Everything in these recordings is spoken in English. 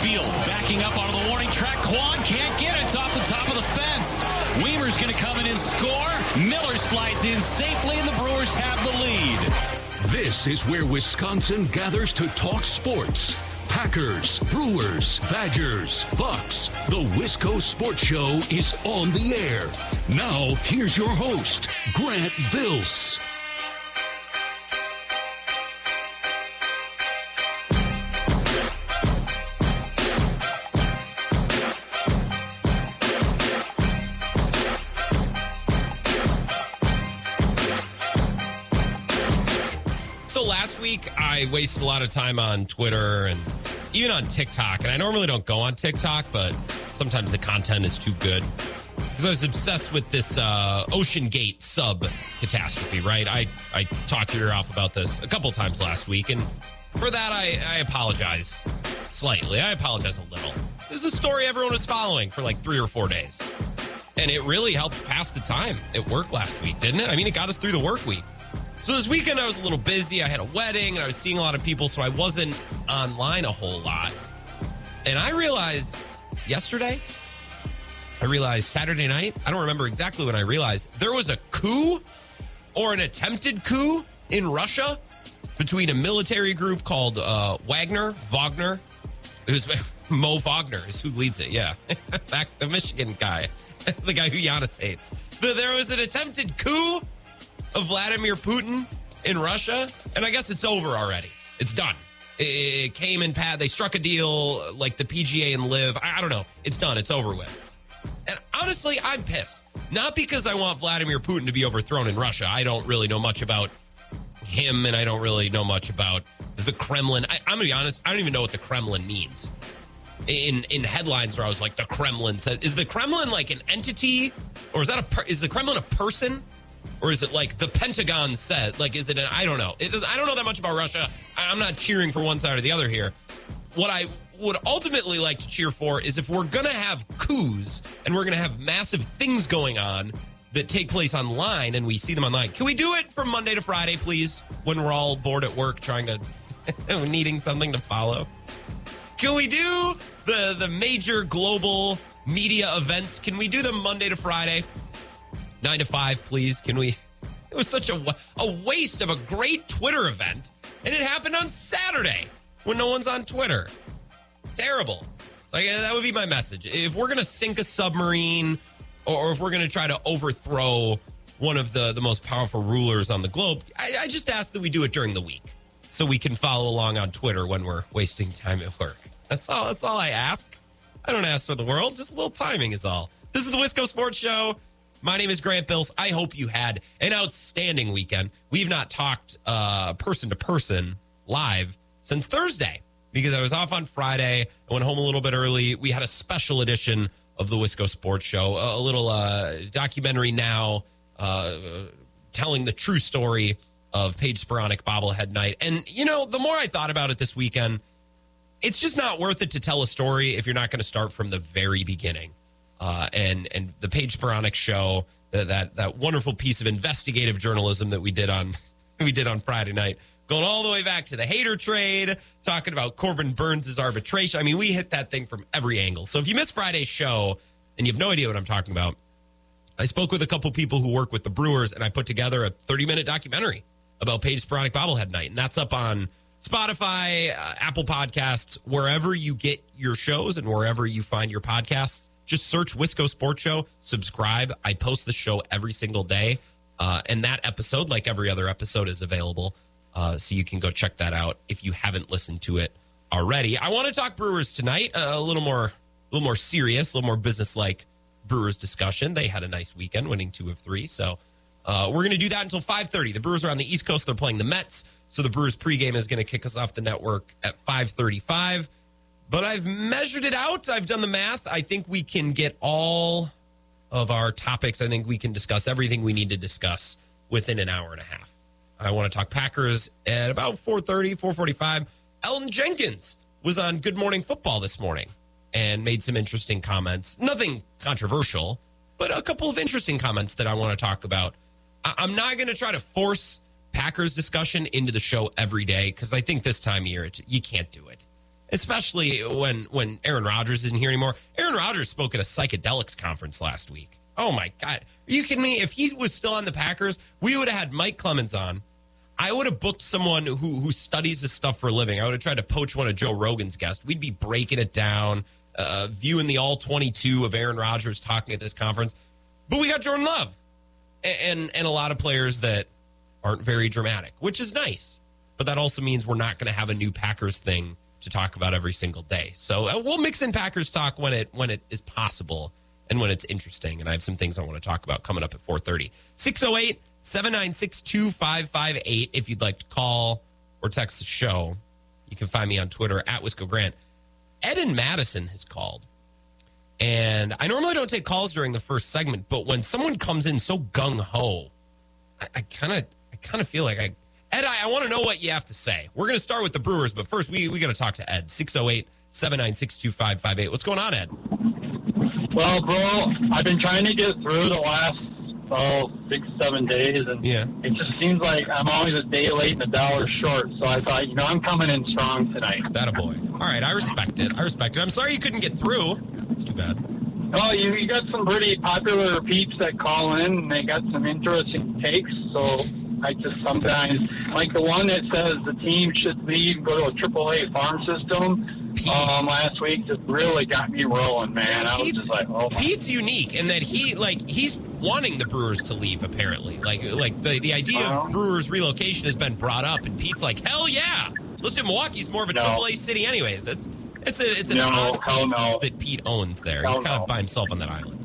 field. Backing up onto the warning track. Kwan can't get it. It's off the top of the fence. Wiemer's going to come in and score. Miller slides in safely, and the Brewers have the lead. This is where Wisconsin gathers to talk sports. Packers, Brewers, Badgers, Bucks. The Wisco Sports Show is on the air. Now, here's your host, Grant Bills. I wasted a lot of time on Twitter and even on TikTok. And I normally don't go on TikTok, but sometimes the content is too good. Because I was obsessed with this uh, Ocean Gate sub catastrophe, right? I, I talked to your off about this a couple times last week. And for that, I, I apologize slightly. I apologize a little. This is a story everyone was following for like three or four days. And it really helped pass the time at work last week, didn't it? I mean, it got us through the work week. So this weekend I was a little busy. I had a wedding and I was seeing a lot of people, so I wasn't online a whole lot. And I realized yesterday, I realized Saturday night, I don't remember exactly when I realized there was a coup or an attempted coup in Russia between a military group called uh, Wagner, Wagner. Who's Mo Wagner is who leads it. Yeah, back the Michigan guy, the guy who Giannis hates. There was an attempted coup of Vladimir Putin in Russia, and I guess it's over already. It's done. It came in pad. They struck a deal like the PGA and LIV. I, don't know. It's done. It's over with. And honestly, I'm pissed. Not because I want Vladimir Putin to be overthrown in Russia. I don't really know much about him, and I don't really know much about the Kremlin. I, I'm gonna be honest. I don't even know what the Kremlin means. In in headlines, where I was like, the Kremlin says, is the Kremlin like an entity, or is that a per, is the Kremlin a person? Or is it like the Pentagon said? Like, is it an? I don't know. I don't know that much about Russia. I'm not cheering for one side or the other here. What I would ultimately like to cheer for is if we're going to have coups and we're going to have massive things going on that take place online and we see them online. Can we do it from Monday to Friday, please? When we're all bored at work trying to needing something to follow. Can we do the the major global media events? Can we do them Monday to Friday? Nine to five, please. Can we? It was such a a waste of a great Twitter event, and it happened on Saturday when no one's on Twitter. Terrible. So like, that would be my message. If we're gonna sink a submarine, or if we're gonna try to overthrow one of the the most powerful rulers on the globe, I, I just ask that we do it during the week, so we can follow along on Twitter when we're wasting time at work. That's all. That's all I ask. I don't ask for the world. Just a little timing is all. This is the Wisco Sports Show. My name is Grant Bills. I hope you had an outstanding weekend. We've not talked uh, person to person live since Thursday because I was off on Friday. I went home a little bit early. We had a special edition of the Wisco Sports Show, a, little uh, documentary now uh, telling the true story of Paige Sporonic bobblehead night. And, you know, the more I thought about it this weekend, it's just not worth it to tell a story if you're not going to start from the very beginning uh, and and the Paige Sporonic show, that, that that wonderful piece of investigative journalism that we did on we did on Friday night, going all the way back to the Hader trade, talking about Corbin Burnes' arbitration. I mean, we hit that thing from every angle. So if you missed Friday's show and you have no idea what I'm talking about, I spoke with a couple people who work with the Brewers, and I put together a 30 minute documentary about Paige Sporonic bobblehead night, and that's up on Spotify, uh, Apple Podcasts, wherever you get your shows and wherever you find your podcasts. Just search Wisco Sports Show, subscribe. I post the show every single day. Uh, and that episode, like every other episode, is available. Uh, so you can go check that out if you haven't listened to it already. I want to talk Brewers tonight, uh, a little more, a little more serious, a little more business-like Brewers discussion. They had a nice weekend, winning two of three. So uh, we're going to do that until 5:30. The Brewers are on the East Coast; they're playing the Mets. So the Brewers pregame is going to kick us off the network at 5:35. But I've measured it out. I've done the math. I think we can get all of our topics. I think we can discuss everything we need to discuss within an hour and a half. I want to talk Packers at about 4:30, 4:45. Elgton Jenkins was on Good Morning Football this morning and made some interesting comments. Nothing controversial, but a couple of interesting comments that I want to talk about. I- I'm not going to try to force Packers discussion into the show every day because I think this time of year you can't do it especially when when Aaron Rodgers isn't here anymore. Aaron Rodgers spoke at a psychedelics conference last week. Oh my god, are you kidding me? If he was still on the Packers, we would have had Mike Clemens on. I would have booked someone who who studies this stuff for a living. I would have tried to poach one of Joe Rogan's guests. We'd be breaking it down, uh, viewing the all twenty two of Aaron Rodgers talking at this conference. But we got Jordan Love, and and a lot of players that aren't very dramatic, which is nice. But that also means we're not going to have a new Packers thing to talk about every single day. So uh, we'll mix in Packers talk when it when it is possible and when it's interesting. And I have some things I want to talk about coming up at 4:30. 608 796 2558 if you'd like to call or text the show. You can find me on Twitter at Wisco Grant. Eden Madison has called. And I normally don't take calls during the first segment, but when someone comes in so gung ho, I kind of I kind of feel like I Ed, I, I want to know what you have to say. We're going to start with the Brewers, but first we, we got to talk to Ed. 608 796 2558. What's going on, Ed? Well, bro, I've been trying to get through the last oh six seven days, and Yeah. it just seems like I'm always a day late and a dollar short. So I thought, you know, I'm coming in strong tonight. That a boy. All right, I respect it. I respect it. I'm sorry you couldn't get through. It's too bad. Oh, you, you got some pretty popular peeps that call in, and they got some interesting takes. So I just sometimes like the one that says the team should leave, go to a AAA farm system. Um, last week just really got me rolling, man. I was Pete's, just like, oh my Pete's unique in that he like he's wanting the Brewers to leave. Apparently, like like the the idea Uh-huh. of Brewers relocation has been brought up, and Pete's like, hell yeah. Listen, Milwaukee's more of a No. AAA city, anyways. It's it's a it's an No, odd team no. that Pete owns there. Hell he's kind no. of by himself on that island.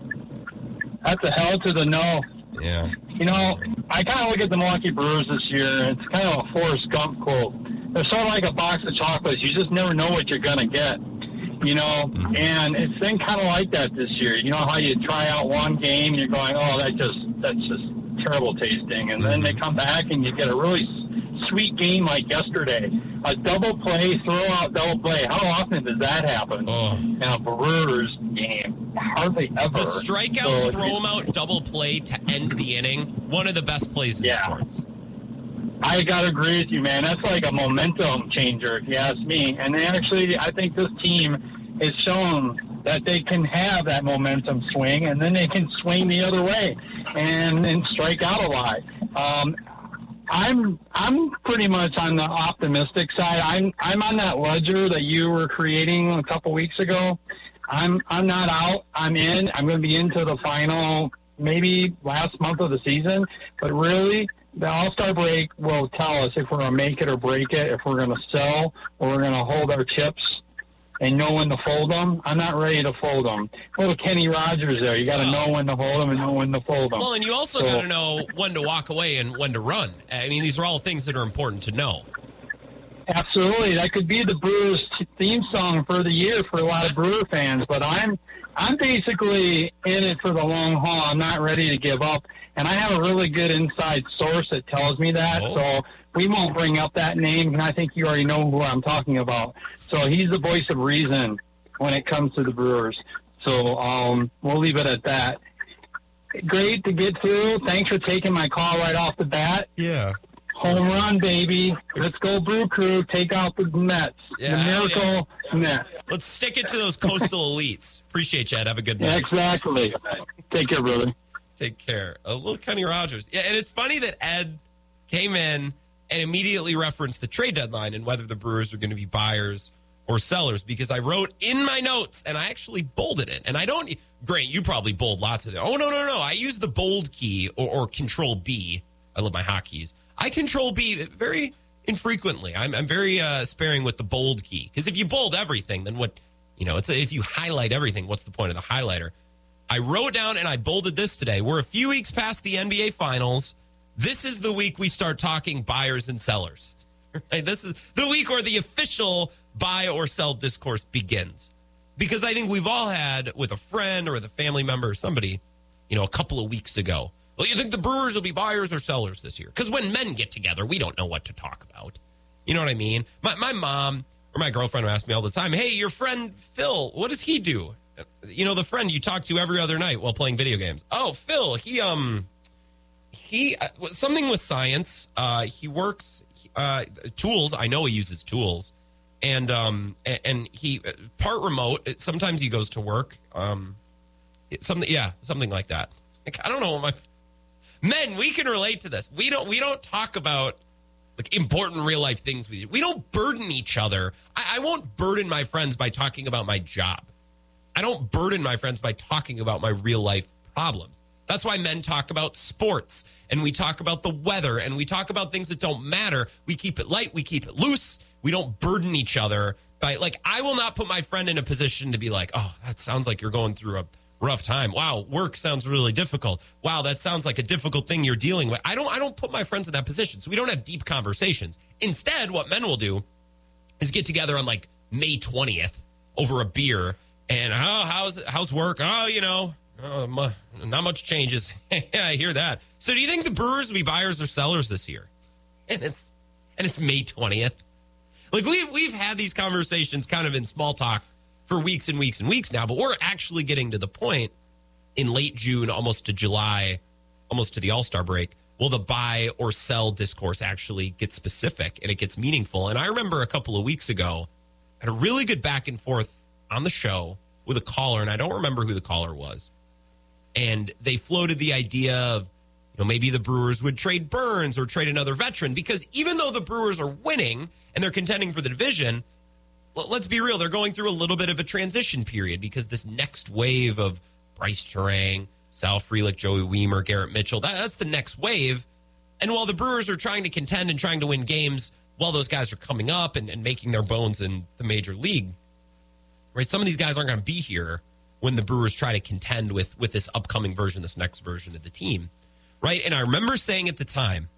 That's a hell to the no. Yeah. You know, I kind of look at the Milwaukee Brewers this year. It's kind of a Forrest Gump quote. They're sort of like a box of chocolates. You just never know what you're going to get. You know, mm-hmm. and it's been kind of like that this year. You know how you try out one game and you're going, oh, that just that's just terrible tasting, and then they mm-hmm. come back and you get a really sweet game like yesterday, a double play, throw out double play. How often does that happen Oh. in a Brewers game? Hardly ever. The strikeout, So throw him out, double play to end the inning. One of the best plays in Yeah. sports. I gotta agree with you, man. That's like a momentum changer, if you ask me. And actually, I think this team has shown that they can have that momentum swing, and then they can swing the other way and and strike out a lot. Um, I'm I'm pretty much on the optimistic side. I'm I'm on that ledger that you were creating a couple weeks ago. I'm I'm not out. I'm in. I'm going to be into the final, maybe last month of the season. But really, the All Star break will tell us if we're going to make it or break it. If we're going to sell or we're going to hold our chips and know when to fold them. I'm not ready to fold them. Little Kenny Rogers there. You got to know when to hold them and know when to fold them. Well, and you also So- got to know when to walk away and when to run. I mean, these are all things that are important to know. Absolutely, that could be the Brewers theme song for the year for a lot of Brewer fans. But I'm I'm basically in it for the long haul. I'm not ready to give up, and I have a really good inside source that tells me that. Oh. So we won't bring up that name, and I think you already know who I'm talking about. So he's the voice of reason when it comes to the Brewers. So um, we'll leave it at that. Great to get through. Thanks for taking my call right off the bat. Yeah. Home run, baby. Let's go, Brew Crew. Take out the Mets. Yeah, the Miracle Mets. Let's stick it to those coastal elites. Appreciate you, Ed. Have a good night. Exactly. Take care, brother. Take care. Uh, a little Kenny Rogers. Yeah, and it's funny that Ed came in and immediately referenced the trade deadline and whether the Brewers are going to be buyers or sellers because I wrote in my notes and I actually bolded it. And I don't, Grant, you probably bold lots of them. Oh, no, no, no. I use the bold key or, or control B. I love my hotkeys. I control B very infrequently. I'm, I'm very uh, sparing with the bold key because if you bold everything, then what, you know, it's if you highlight everything, what's the point of the highlighter? I wrote down and I bolded this today. We're a few weeks past the NBA Finals. This is the week we start talking buyers and sellers. Right? This is the week where the official buy or sell discourse begins. Because I think we've all had with a friend or with a family member or somebody, you know, a couple of weeks ago. Well, you think the Brewers will be buyers or sellers this year? Because when men get together, we don't know what to talk about. You know what I mean? My, my mom or my girlfriend will ask me all the time, hey, your friend Phil, what does he do? You know, the friend you talk to every other night while playing video games. Oh, Phil, he, um, he, uh, something with science. Uh, he works, uh, tools. I know he uses tools. and um and he part remote. Sometimes he goes to work. Um, something yeah, something like that. Like, I don't know what my men. We can relate to this. We don't we don't talk about like important real life things with you. We don't burden each other. I, I won't burden my friends by talking about my job. I don't burden my friends by talking about my real life problems. That's why men talk about sports and we talk about the weather and we talk about things that don't matter. We keep it light, we keep it loose. We don't burden each other by like I will not put my friend in a position to be like, "Oh, that sounds like you're going through a rough time. Wow, work sounds really difficult. Wow, that sounds like a difficult thing you're dealing with." I don't I don't put my friends in that position. So we don't have deep conversations. Instead, what men will do is get together on like May 20th over a beer and oh, how's how's work? Oh, you know, oh, not much changes. yeah, I hear that. So, do you think the Brewers will be buyers or sellers this year? And it's and it's May twentieth. Like we've we've had these conversations kind of in small talk for weeks and weeks and weeks now, but we're actually getting to the point in late June, almost to July, almost to the All Star break. Will the buy or sell discourse actually get specific and it gets meaningful? And I remember a couple of weeks ago, had a really good back and forth on the show with a caller, and I don't remember who the caller was. And they floated the idea of, you know, maybe the Brewers would trade Burnes or trade another veteran because even though the Brewers are winning and they're contending for the division, let's be real, they're going through a little bit of a transition period because this next wave of Bryce Turang, Sal Frelick, Joey Wiemer, Garrett Mitchell, that, that's the next wave. And while the Brewers are trying to contend and trying to win games while those guys are coming up and, and making their bones in the major league, right? Some of these guys aren't going to be here when the Brewers try to contend with with this upcoming version, this next version of the team, right? And I remember saying at the time,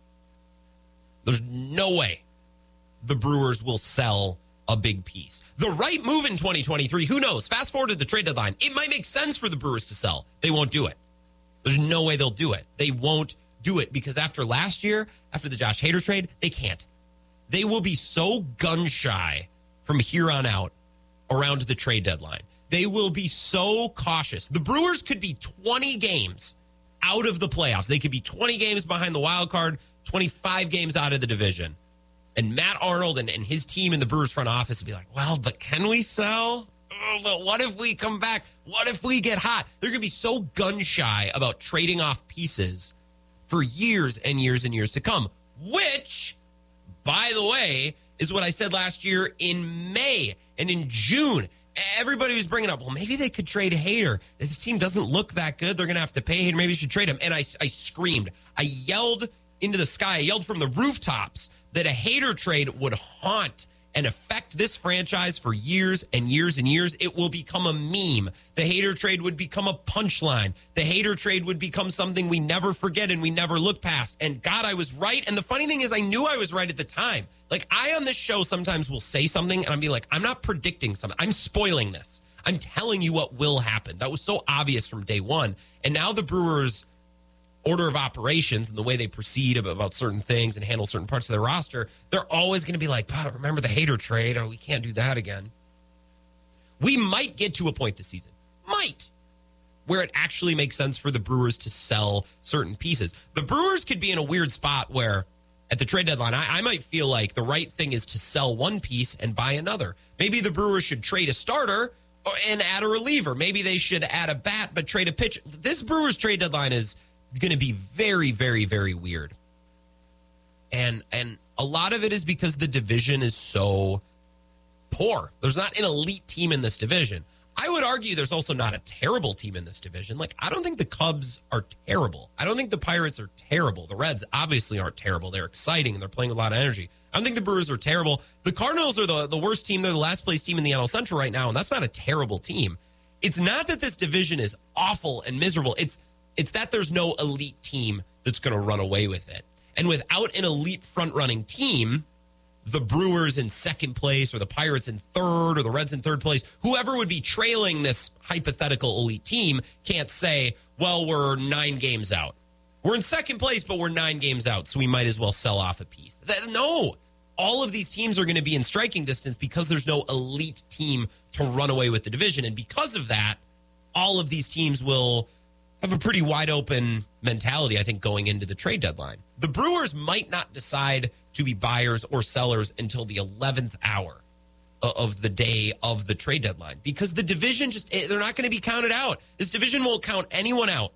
there's no way the Brewers will sell a big piece. The right move in 2023, who knows? Fast forward to the trade deadline. It might make sense for the Brewers to sell. They won't do it. There's no way they'll do it. They won't do it because after last year, after the Josh Hader trade, they can't. They will be so gun shy from here on out around the trade deadline. They will be so cautious. The Brewers could be 20 games out of the playoffs. They could be 20 games behind the wild card, 25 games out of the division. And Matt Arnold and, and his team in the Brewers front office would be like, well, but can we sell? Oh, but what if we come back? What if we get hot? They're going to be so gun shy about trading off pieces for years and years and years to come, which, by the way, is what I said last year in May and in June. Everybody was bringing up, well, maybe they could trade Hader. This team doesn't look that good. They're going to have to pay Hader. Maybe you should trade him. And I, I screamed. I yelled into the sky. I yelled from the rooftops that a Hader trade would haunt and affect this franchise for years and years and years. It will become a meme. The Hader trade would become a punchline. The Hader trade would become something we never forget and we never look past. And God, I was right. And the funny thing is, I knew I was right at the time. Like I on this show sometimes will say something and I'm be like, I'm not predicting something. I'm spoiling this. I'm telling you what will happen. That was so obvious from day one. And now the Brewers order of operations and the way they proceed about certain things and handle certain parts of their roster, they're always going to be like, remember the Hader trade? Oh, we can't do that again. We might get to a point this season, might, where it actually makes sense for the Brewers to sell certain pieces. The Brewers could be in a weird spot where at the trade deadline, I, I might feel like the right thing is to sell one piece and buy another. Maybe the Brewers should trade a starter oh, and add a reliever. Maybe they should add a bat but trade a pitch. This Brewers trade deadline is going to be very, very, very weird. And and a lot of it is because the division is so poor. There's not an elite team in this division. I would argue there's also not a terrible team in this division. Like, I don't think the Cubs are terrible. I don't think the Pirates are terrible. The Reds obviously aren't terrible. They're exciting and they're playing with a lot of energy. I don't think the Brewers are terrible. The Cardinals are the, the worst team. They're the last place team in the NL Central right now, and that's not a terrible team. It's not that this division is awful and miserable. It's it's that there's no elite team that's going to run away with it. And without an elite front running team, the Brewers in second place or the Pirates in third or the Reds in third place, whoever would be trailing this hypothetical elite team can't say, well, we're nine games out. We're in second place, but we're nine games out, so we might as well sell off a piece. That, no, all of these teams are going to be in striking distance because there's no elite team to run away with the division. And because of that, all of these teams will have a pretty wide open mentality, I think, going into the trade deadline. The Brewers might not decide to be buyers or sellers until the 11th hour. of the day of the trade deadline because the division just eh, they're not going to be counted out. This division won't count anyone out.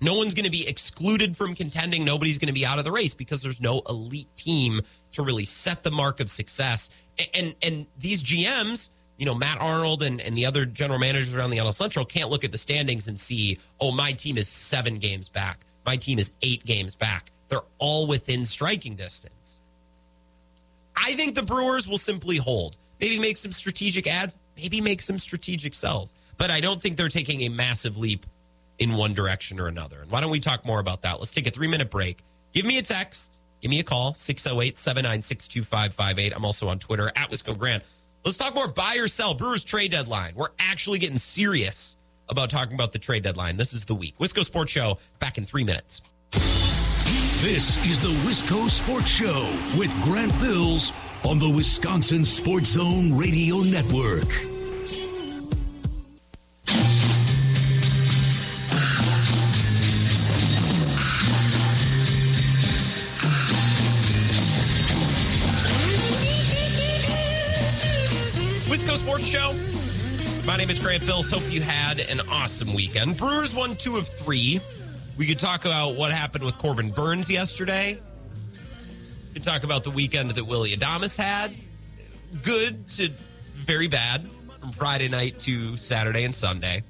No one's going to be excluded from contending. Nobody's going to be out of the race because there's no elite team to really set the mark of success. A- And and these GMs, you know, Matt Arnold and, and the other general managers around the NL Central can't look at the standings and see, oh, my team is seven games back. My team is eight games back. They're all within striking distance. I think the Brewers will simply hold. Maybe make some strategic ads, maybe make some strategic sells. But I don't think they're taking a massive leap in one direction or another. And why don't we talk more about that? Let's take a three minute break. Give me a text. Give me a call, 608 796 2558. I'm also on Twitter at Wisco Grant. Let's talk more buy or sell. Brewers trade deadline. We're actually getting serious about talking about the trade deadline. This is the week. Wisco Sports Show back in three minutes. This is the Wisco Sports Show with Grant Bills on the Wisconsin Sports Zone Radio Network. Wisco Sports Show. My name is Grant Bills. Hope you had an awesome weekend. Brewers won two of three. We could talk about what happened with Corbin Burnes yesterday. We could talk about the weekend that Willie Adames had. Good to very bad from Friday night to Saturday and Sunday.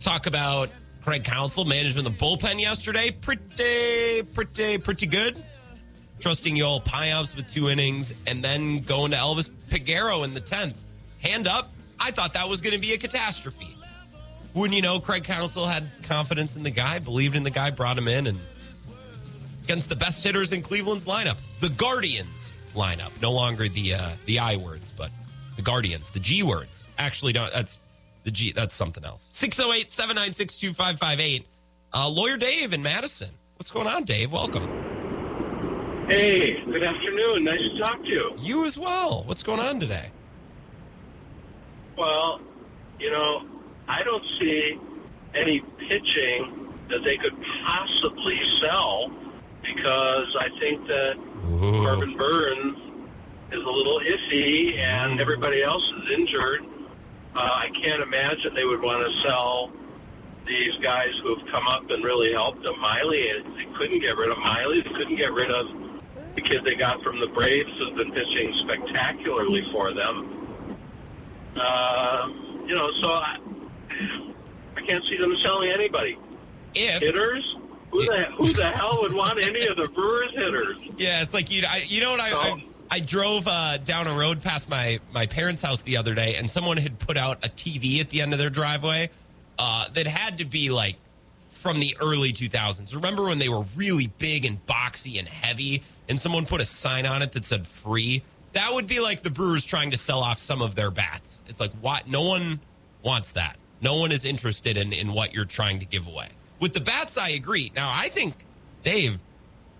Talk about Craig Counsell, management of the bullpen yesterday. Pretty, pretty, pretty good trusting Joel Payamps with two innings, and then going to Elvis Peguero in the 10th. Hand up, I thought that was going to be a catastrophe. Wouldn't you know, Craig Counsell had confidence in the guy, believed in the guy, brought him in, and against the best hitters in Cleveland's lineup, the Guardians lineup. No longer the uh, the I words, but the Guardians, the G words. Actually, don't. That's the G. That's something else. 608 796 2558. Uh, Lawyer Dave in Madison. What's going on, Dave? Welcome. Hey, good afternoon. Nice to talk to you. You as well. What's going on today? Well, you know, I don't see any pitching that they could possibly sell because I think that Corbin Burnes is a little iffy and everybody else is injured. Uh, I can't imagine they would want to sell these guys who have come up and really helped them. Miley, they couldn't get rid of Miley. They couldn't get rid of the kid they got from the Braves who's been pitching spectacularly for them. Uh, you know, so I, I can't see them selling anybody. If Hitters? Who the who the hell would want any of the Brewers hitters? yeah, it's like you. I, you know what? I, I, I drove uh, down a road past my my parents' house the other day, and someone had put out a TV at the end of their driveway uh, that had to be like from the early 2000s. Remember when they were really big and boxy and heavy, and someone put a sign on it that said "free"? That would be like the Brewers trying to sell off some of their bats. It's like what? No one wants that. No one is interested in in what you're trying to give away. With the bats, I agree. Now, I think Dave,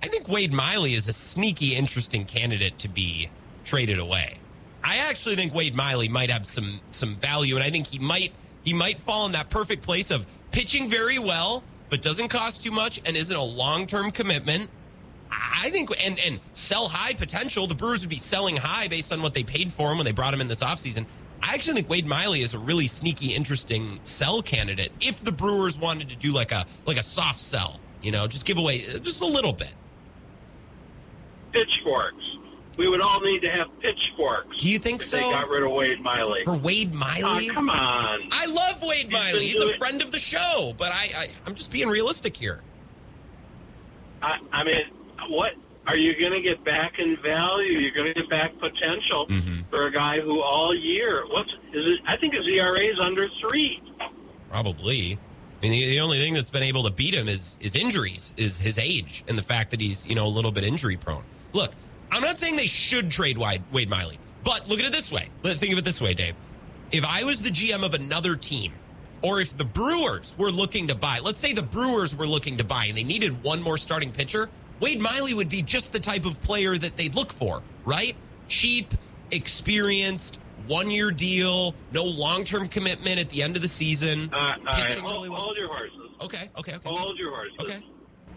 I think Wade Miley is a sneaky, interesting candidate to be traded away. I actually think Wade Miley might have some some value, and I think he might he might fall in that perfect place of pitching very well, but doesn't cost too much and isn't a long term commitment. I think and and sell high potential. The Brewers would be selling high based on what they paid for him when they brought him in this offseason. I actually think Wade Miley is a really sneaky, interesting sell candidate if the Brewers wanted to do like a like a soft sell. You know, just give away just a little bit. Pitchforks. We would all need to have pitchforks. Do you think if so? They got rid of Wade Miley. For Wade Oh, Miley, come on. I love Wade He's Miley. He's a friend of the show, but I, I I'm just being realistic here. I, I mean, what are you going to get back in value? You're going to get back potential Mm-hmm. for a guy who all year. What's is it? I think his ERA is under three. Probably. I mean, the, the only thing that's been able to beat him is is injuries, is his age, and the fact that he's you know a little bit injury prone. Look, I'm not saying they should trade Wade, Wade Miley, but look at it this way. Think of it this way, Dave. If I was the GM of another team, or if the Brewers were looking to buy, let's say the Brewers were looking to buy and they needed one more starting pitcher, Wade Miley would be just the type of player that they'd look for, right? Cheap, experienced, one year deal, no long term commitment at the end of the season. Uh, all right, hold, really well. hold your horses. Okay, okay, okay. Hold your horses. Okay.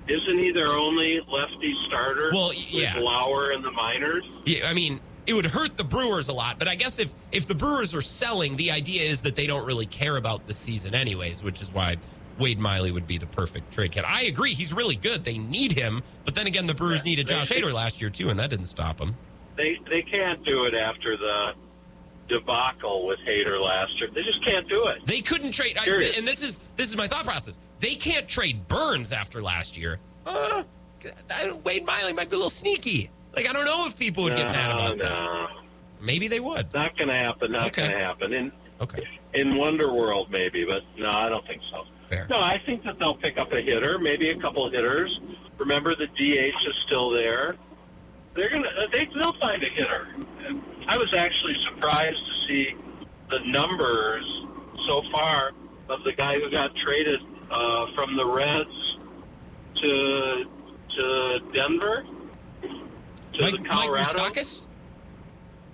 Isn't he their only lefty starter? Well, y- with yeah. Lauer in the minors. Yeah, I mean, it would hurt the Brewers a lot. But I guess if if the Brewers are selling, the idea is that they don't really care about the season anyways, which is why Wade Miley would be the perfect trade cat. I agree, he's really good. They need him, but then again, the Brewers Yeah, needed Josh Hader last year too, and that didn't stop him. They they can't do it after the debacle with Hader last year. They just can't do it. They couldn't trade, I, and this is this is my thought process. They can't trade Burnes after last year. Uh, I- Wade Miley might be a little sneaky. Like I don't know if people would get mad about no, that. Maybe they would. Not going to happen. Not Okay. going to happen. In Okay, in Wonder World, maybe, but no, I don't think so. fair. No, I think that they'll pick up a hitter, maybe a couple of hitters. Remember, the DH is still there. They're gonna they, they'll find a hitter. I was actually surprised to see the numbers so far of the guy who got traded uh, from the Reds to to Denver to Mike, the Mike Colorado. Moustakas?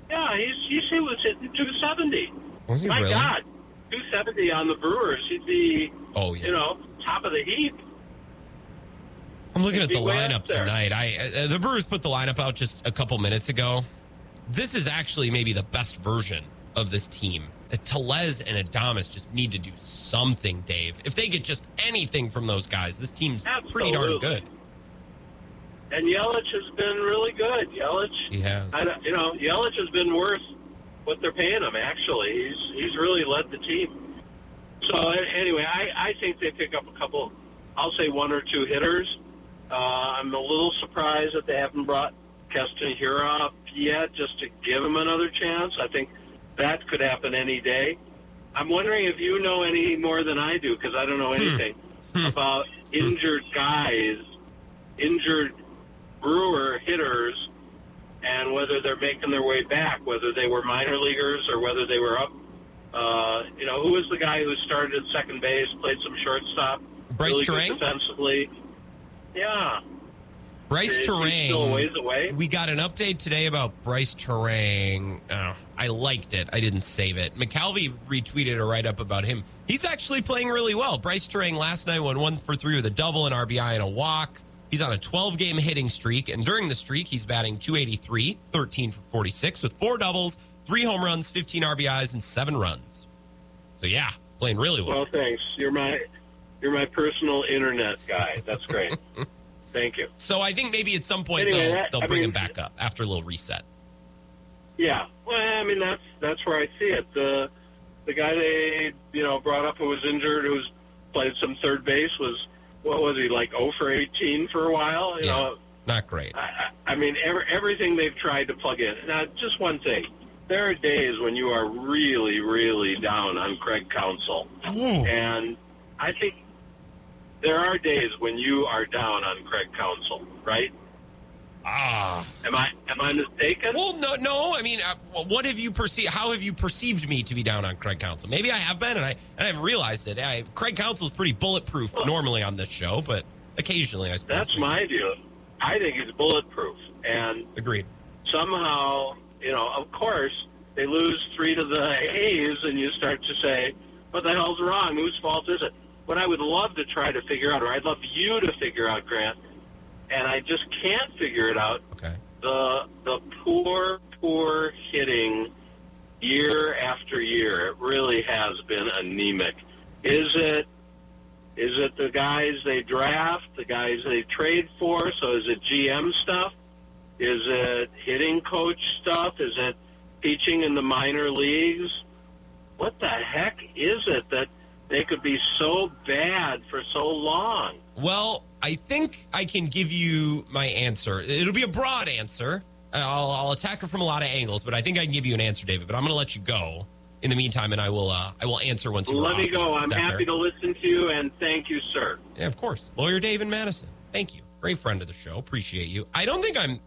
Yeah, he's, he's he was hitting 270. Was he My really? God, 270 on the Brewers. He'd be, Oh yeah. you know, top of the heap. I'm looking at the Be way up lineup tonight. I uh, the Brewers put the lineup out just a couple minutes ago. This is actually maybe the best version of this team. Tellez and Adames just need to do something, Dave. If they get just anything from those guys, this team's pretty darn good. And Yelich has been really good. Yelich, He has. I, you know, Yelich has been worth what they're paying him. Actually, he's he's really led the team. So anyway, I, I think they pick up a couple. I'll say one or two hitters. Uh, I'm a little surprised that they haven't brought Keston Hiura yet, just to give him another chance. I think that could happen any day. I'm wondering if you know any more than I do because I don't know anything about injured guys, injured Brewer hitters, and whether they're making their way back, whether they were minor leaguers or whether they were up. Uh, you know, who was the guy who started at second base, played some shortstop, Bryce really Turang? defensively? Yeah, Bryce Is still a Turang. We got an update today about Bryce Turang. Oh, I liked it. I didn't save it. McCalvy retweeted a write up about him. He's actually playing really well. Bryce Turang last night went one for three with a double, an RBI, and a walk. He's on a 12 game hitting streak, and during the streak, he's batting 283, 13 for 46, with four doubles, three home runs, 15 RBIs, and seven runs. So, yeah, playing really well. Well, thanks. You're my you're my personal internet guy. That's great. Thank you. So, I think maybe at some point Anyway, they'll, that- they'll I bring mean- him back up after a little reset. Yeah. Well, I mean that's that's where I see it. The the guy they you know brought up who was injured, who's played some third base, was what was he like? 0 for 18 for a while. You Yeah. know, Not great. I, I mean every, everything they've tried to plug in. Now, just one thing. There are days when you are really, really down on Craig Counsell, and I think there are days when you are down on Craig Counsell, right? Ah. Am I am I mistaken? Well, no, no. I mean, uh, what have you perceived? How have you perceived me to be down on Craig Counsell? Maybe I have been, and I and I haven't realized it. I, Craig Counsell is pretty bulletproof normally on this show, but occasionally, I suppose. That's my view. I think he's bulletproof, and agreed. somehow, you know, of course, they lose three to the A's, and you start to say, "What the hell's wrong? Whose fault is it?" What I would love to try to figure out, or I'd love you to figure out, Grant, and I just can't figure it out. Okay. The the poor, poor hitting year after year. It really has been anemic. Is it is it the guys they draft, the guys they trade for? So is it GM stuff? Is it hitting coach stuff? Is it teaching in the minor leagues? What the heck is it that they could be so bad for so long? Well, I think I can give you my answer. It'll be a broad answer. I'll, I'll attack her from a lot of angles, but I think I can give you an answer, David. But I'm going to let you go in the meantime, and I will. Uh, I will answer once you. Let me go. I'm happy to listen to you, and thank you, sir. Yeah, of course. Lawyer David Madison. Thank you. Great friend of the show. Appreciate you. I don't think I'm.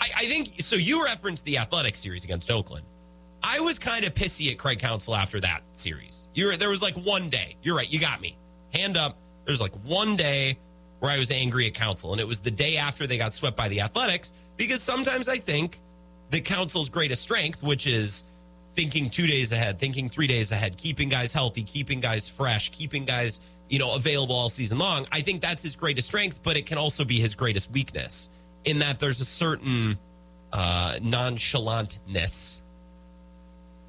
I, I think so. You referenced the athletic series against Oakland. I was kind of pissy at Craig Counsell after that series. You're there was like one day. You're right. You got me. Hand up. There's like one day where I was angry at Counsell, and it was the day after they got swept by the Athletics. Because sometimes I think the Counsell's greatest strength, which is thinking two days ahead, thinking three days ahead, keeping guys healthy, keeping guys fresh, keeping guys, you know, available all season long. I think that's his greatest strength, but it can also be his greatest weakness in that there's a certain uh, nonchalantness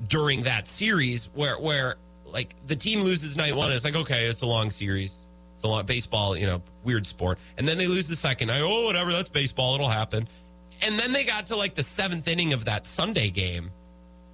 during that series where where like the team loses night one it's like okay it's a long series. It's a lot baseball you know weird sport. And then they lose the second night. Oh whatever that's baseball it'll happen. And then they got to like the seventh inning of that sunday game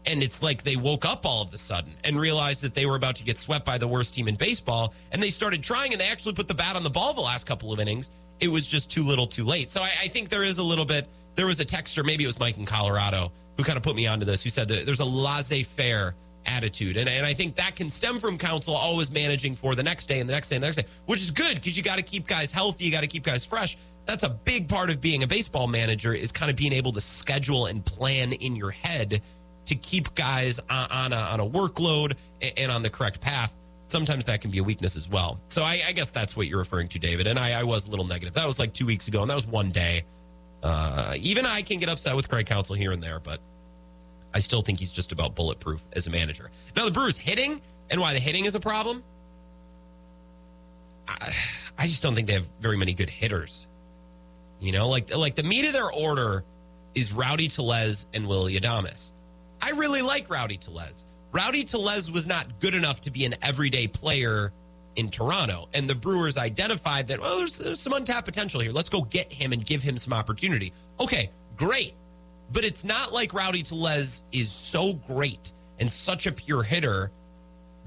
and it's like they woke up all of a sudden and realized that they were about to get swept by the worst team in baseball and they started trying and they actually put the bat on the ball the last couple of innings. It was just too little too late. So i, I think there is a little bit there was a texter maybe it was mike in colorado who kind of put me onto this, who said that there's a laissez faire attitude. And, and I think that can stem from Counsell always managing for the next day and the next day and the next day, which is good because you got to keep guys healthy, you got to keep guys fresh. That's a big part of being a baseball manager is kind of being able to schedule and plan in your head to keep guys on, on, a, on a workload and on the correct path. Sometimes that can be a weakness as well. So I, I guess that's what you're referring to, David. And I, I was a little negative. That was like two weeks ago, and that was one day. Uh, even I can get upset with Craig Counsell here and there, but I still think he's just about bulletproof as a manager. Now, the Brewers hitting and why the hitting is a problem. I, I just don't think they have very many good hitters. You know, like like the meat of their order is Rowdy Tellez and Willie Adames. I really like Rowdy Tellez. Rowdy Tellez was not good enough to be an everyday player in Toronto, and the Brewers identified that well, there's, there's some untapped potential here. Let's go get him and give him some opportunity. Okay, great. But it's not like Rowdy Tellez is so great and such a pure hitter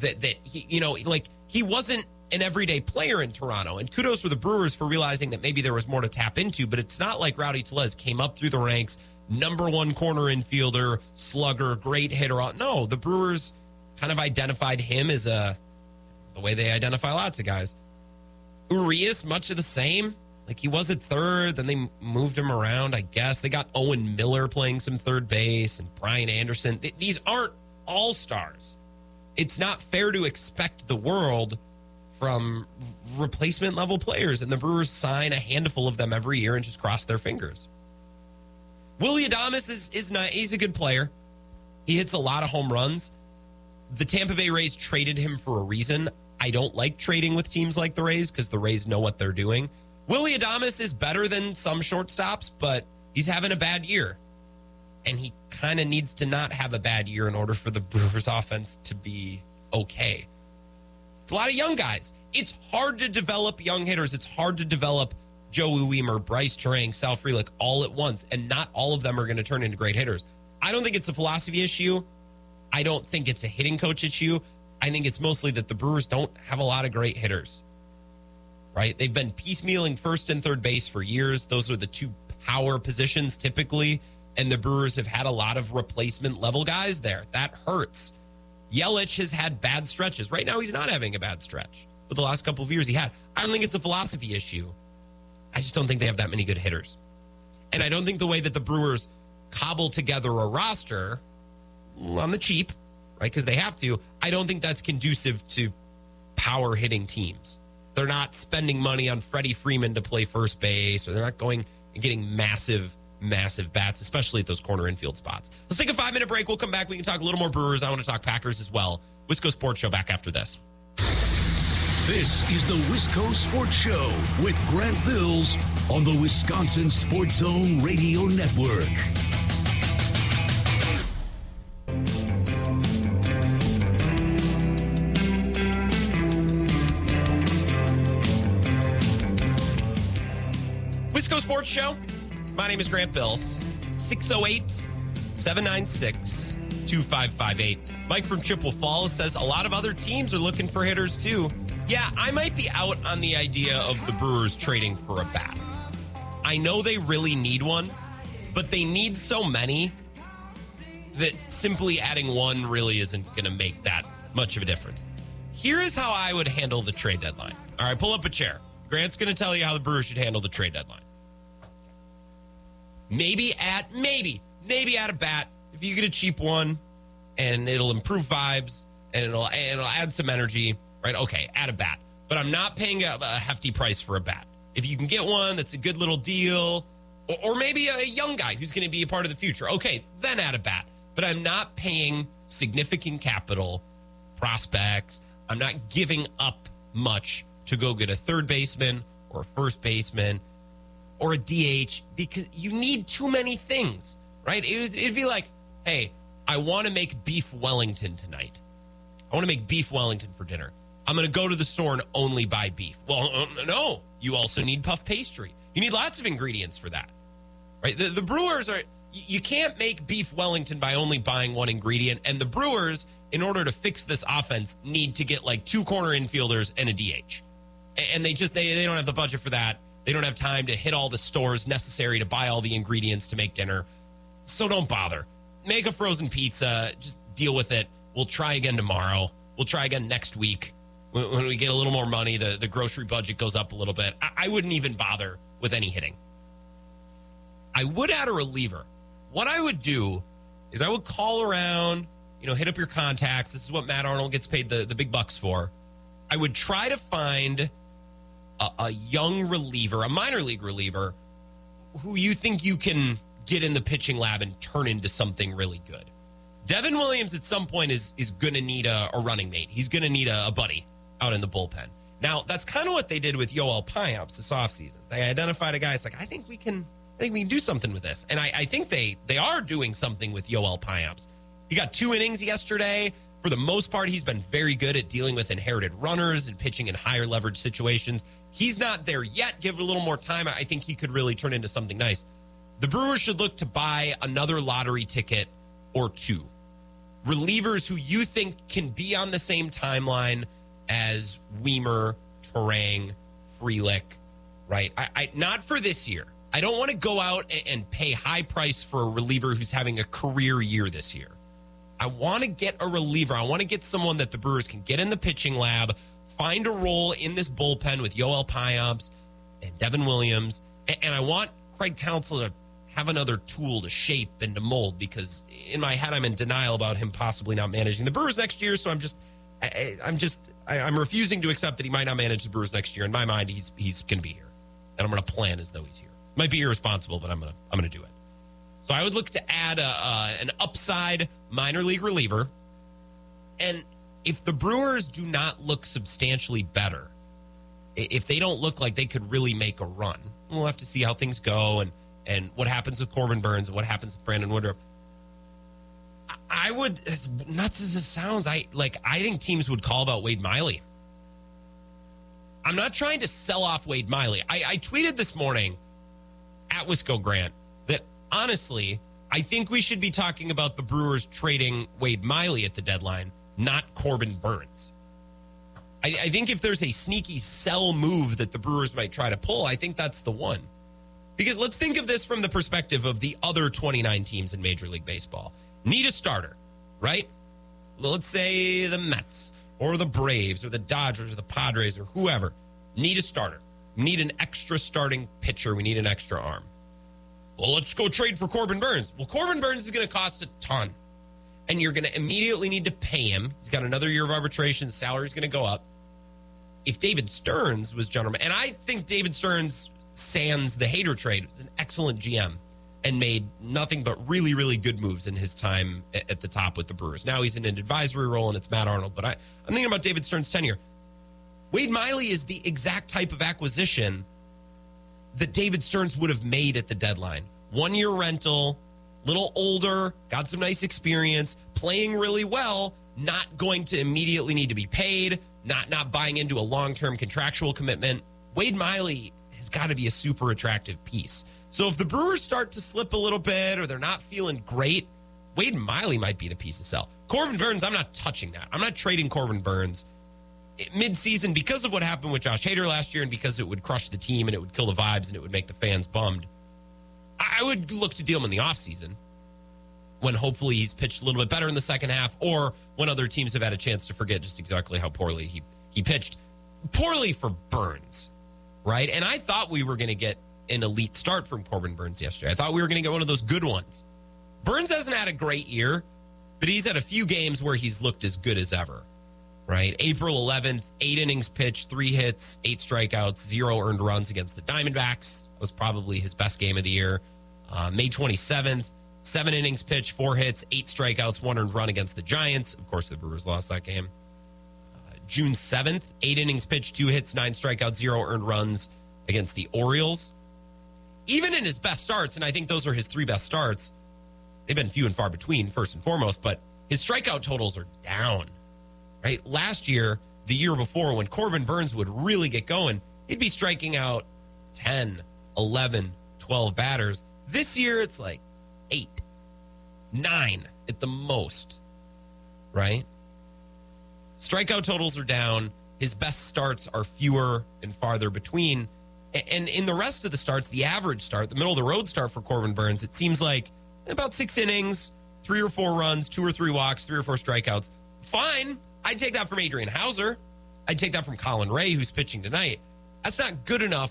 that that he, you know, like he wasn't an everyday player in Toronto. And kudos for the Brewers for realizing that maybe there was more to tap into. But it's not like Rowdy Tellez came up through the ranks, number one corner infielder, slugger, great hitter. No, the Brewers kind of identified him as a the way they identify lots of guys. Urias, much of the same. Like he was at third, then they moved him around, I guess. They got Owen Miller playing some third base and Brian Anderson. These aren't all stars. It's not fair to expect the world from replacement level players, and the Brewers sign a handful of them every year and just cross their fingers. Willie Adames is is not he's a good player. He hits a lot of home runs. The Tampa Bay Rays traded him for a reason. I don't like trading with teams like the Rays because the Rays know what they're doing. Willie Adames is better than some shortstops, but he's having a bad year. And he kind of needs to not have a bad year in order for the Brewers offense to be okay. It's a lot of young guys. It's hard to develop young hitters. It's hard to develop Joey Wiemer, Bryce Turang, Sal Frelick all at once, and not all of them are going to turn into great hitters. I don't think it's a philosophy issue. I don't think it's a hitting coach issue. I think it's mostly that the Brewers don't have a lot of great hitters right? They've been piecemealing first and third base for years. Those are the two power positions typically. And the Brewers have had a lot of replacement level guys there. That hurts. Yelich has had bad stretches. Right now, he's not having a bad stretch. But the last couple of years, he had. I don't think it's a philosophy issue. I just don't think they have that many good hitters. And I don't think the way that the Brewers cobble together a roster on the cheap, right? Because they have to, I don't think that's conducive to power hitting teams. They're not spending money on Freddie Freeman to play first base, or they're not going and getting massive, massive bats, especially at those corner infield spots. Let's take a five minute break. We'll come back. We can talk a little more Brewers. I want to talk Packers as well. Wisco Sports Show back after this. This is the Wisco Sports Show with Grant Bills on the Wisconsin Sports Zone Radio Network. Sports Show. My name is Grant Bills. 608 796 2558. Mike from Chippewa Falls says a lot of other teams are looking for hitters too. Yeah, I might be out on the idea of the Brewers trading for a bat. I know they really need one, but they need so many that simply adding one really isn't going to make that much of a difference. Here is how I would handle the trade deadline. All right, pull up a chair. Grant's going to tell you how the Brewers should handle the trade deadline. Maybe at maybe maybe at a bat if you get a cheap one and it'll improve vibes and it'll and it'll add some energy, right? Okay, at a bat. But I'm not paying a, a hefty price for a bat. If you can get one that's a good little deal, or, or maybe a young guy who's going to be a part of the future, okay, then at a bat. But I'm not paying significant capital prospects. I'm not giving up much to go get a third baseman or a first baseman or a DH because you need too many things right? It was, it'd be like, hey, I want to make beef Wellington tonight. I want to make beef Wellington for dinner. I'm going to go to the store and only buy beef. Well, uh, no, you also need puff pastry. You need lots of ingredients for that, right? The, the Brewers are, you can't make beef Wellington by only buying one ingredient. And the Brewers, in order to fix this offense, need to get like two corner infielders and a DH. And they just, they, they don't have the budget for that. They don't have time to hit all the stores necessary to buy all the ingredients to make dinner. So don't bother. Make a frozen pizza. Just deal with it. We'll try again tomorrow. We'll try again next week. When, we get a little more money, the, the grocery budget goes up a little bit. I, I wouldn't even bother with any hitting. I would add a reliever. What I would do is I would call around, you know, hit up your contacts. This is what Matt Arnold gets paid the, the big bucks for. I would try to find a, a young reliever, a minor league reliever, who you think you can get in the pitching lab and turn into something really good. Devin Williams at some point is is going to need a, a, running mate. He's going to need a, a, buddy out in the bullpen. Now, that's kind of what they did with Yoel Payamps this offseason. They identified a guy. It's like, I think we can I think we can do something with this. And I, I think they they are doing something with Yoel Payamps. He got two innings yesterday. For the most part, he's been very good at dealing with inherited runners and pitching in higher leverage situations. He's not there yet. Give it a little more time. I think he could really turn into something nice. The Brewers should look to buy another lottery ticket or two. Relievers who you think can be on the same timeline as Wiemer, Turang, Frelick, right? I, I, not for this year. I don't want to go out and, and pay high price for a reliever who's having a career year this year. I want to get a reliever. I want to get someone that the Brewers can get in the pitching lab, find a role in this bullpen with Yoel Payamps and Devin Williams. And, I want Craig Counsell to have another tool to shape and to mold because in my head I'm in denial about him possibly not managing the Brewers next year. So I'm just, I, am just, I, am refusing to accept that he might not manage the Brewers next year. In my mind, he's he's going to be here, and I'm going to plan as though he's here. Might be irresponsible, but I'm gonna I'm gonna do it. So I would look to add a, uh, an upside minor league reliever, and if the Brewers do not look substantially better, if they don't look like they could really make a run, we'll have to see how things go and and what happens with Corbin Burnes and what happens with Brandon Woodruff. I would, as nuts as it sounds, I like. I think teams would call about Wade Miley. I'm not trying to sell off Wade Miley. I, I tweeted this morning at Wisco Grant that honestly, I think we should be talking about the Brewers trading Wade Miley at the deadline, not Corbin Burnes. I, I, think if there's a sneaky sell move that the Brewers might try to pull, I think that's the one. Because let's think of this from the perspective of the other 29 teams in Major League Baseball. Need a starter, right? Let's say the Mets or the Braves or the Dodgers or the Padres or whoever need a starter need an extra starting pitcher. We need an extra arm. Well, let's go trade for Corbin Burnes. Well, Corbin Burnes is going to cost a ton. And you're going to immediately need to pay him. He's got another year of arbitration. The salary is going to go up. If David Stearns was general, and I think David Stearns, sans the Hader trade, was an excellent GM and made nothing but really, really good moves in his time at the top with the Brewers. Now he's in an advisory role and it's Matt Arnold. But I, I'm thinking about David Stearns' tenure. Wade Miley is the exact type of acquisition that David Stearns would have made at the deadline. One year rental, little older, got some nice experience, playing really well, not going to immediately need to be paid, not not buying into a long-term contractual commitment. Wade Miley has got to be a super attractive piece. So if the Brewers start to slip a little bit or they're not feeling great, Wade Miley might be the piece to sell. Corbin Burnes, I'm not touching that. I'm not trading Corbin Burnes midseason because of what happened with Josh Hader last year and because it would crush the team and it would kill the vibes and it would make the fans bummed. I would look to deal him in the offseason when hopefully he's pitched a little bit better in the second half or when other teams have had a chance to forget just exactly how poorly he, he pitched. Poorly for Burnes, right? And I thought we were going to get an elite start from Corbin Burnes yesterday. I thought we were going to get one of those good ones. Burnes hasn't had a great year, but he's had a few games where he's looked as good as ever right? April 11th, eight innings pitched, three hits, eight strikeouts, zero earned runs against the Diamondbacks. Was probably his best game of the year. Uh, May 27th, seven innings pitched, four hits, eight strikeouts, one earned run against the Giants. Of course, the Brewers lost that game. Uh, June 7th, eight innings pitched, two hits, nine strikeouts, zero earned runs against the Orioles. Even in his best starts, and I think those are his three best starts, they've been few and far between, first and foremost, but his strikeout totals are down. Right? Last year, the year before, when Corbin Burnes would really get going, he'd be striking out 10, 11, 12 batters. This year, it's like eight, nine at the most. Right? Strikeout totals are down. His best starts are fewer and farther between. And in the rest of the starts, the average start, the middle of the road start for Corbin Burnes, it seems like about six innings, three or four runs, two or three walks, three or four strikeouts. Fine. I'd take that from Adrian Houser. I'd take that from Colin Rea, who's pitching tonight. That's not good enough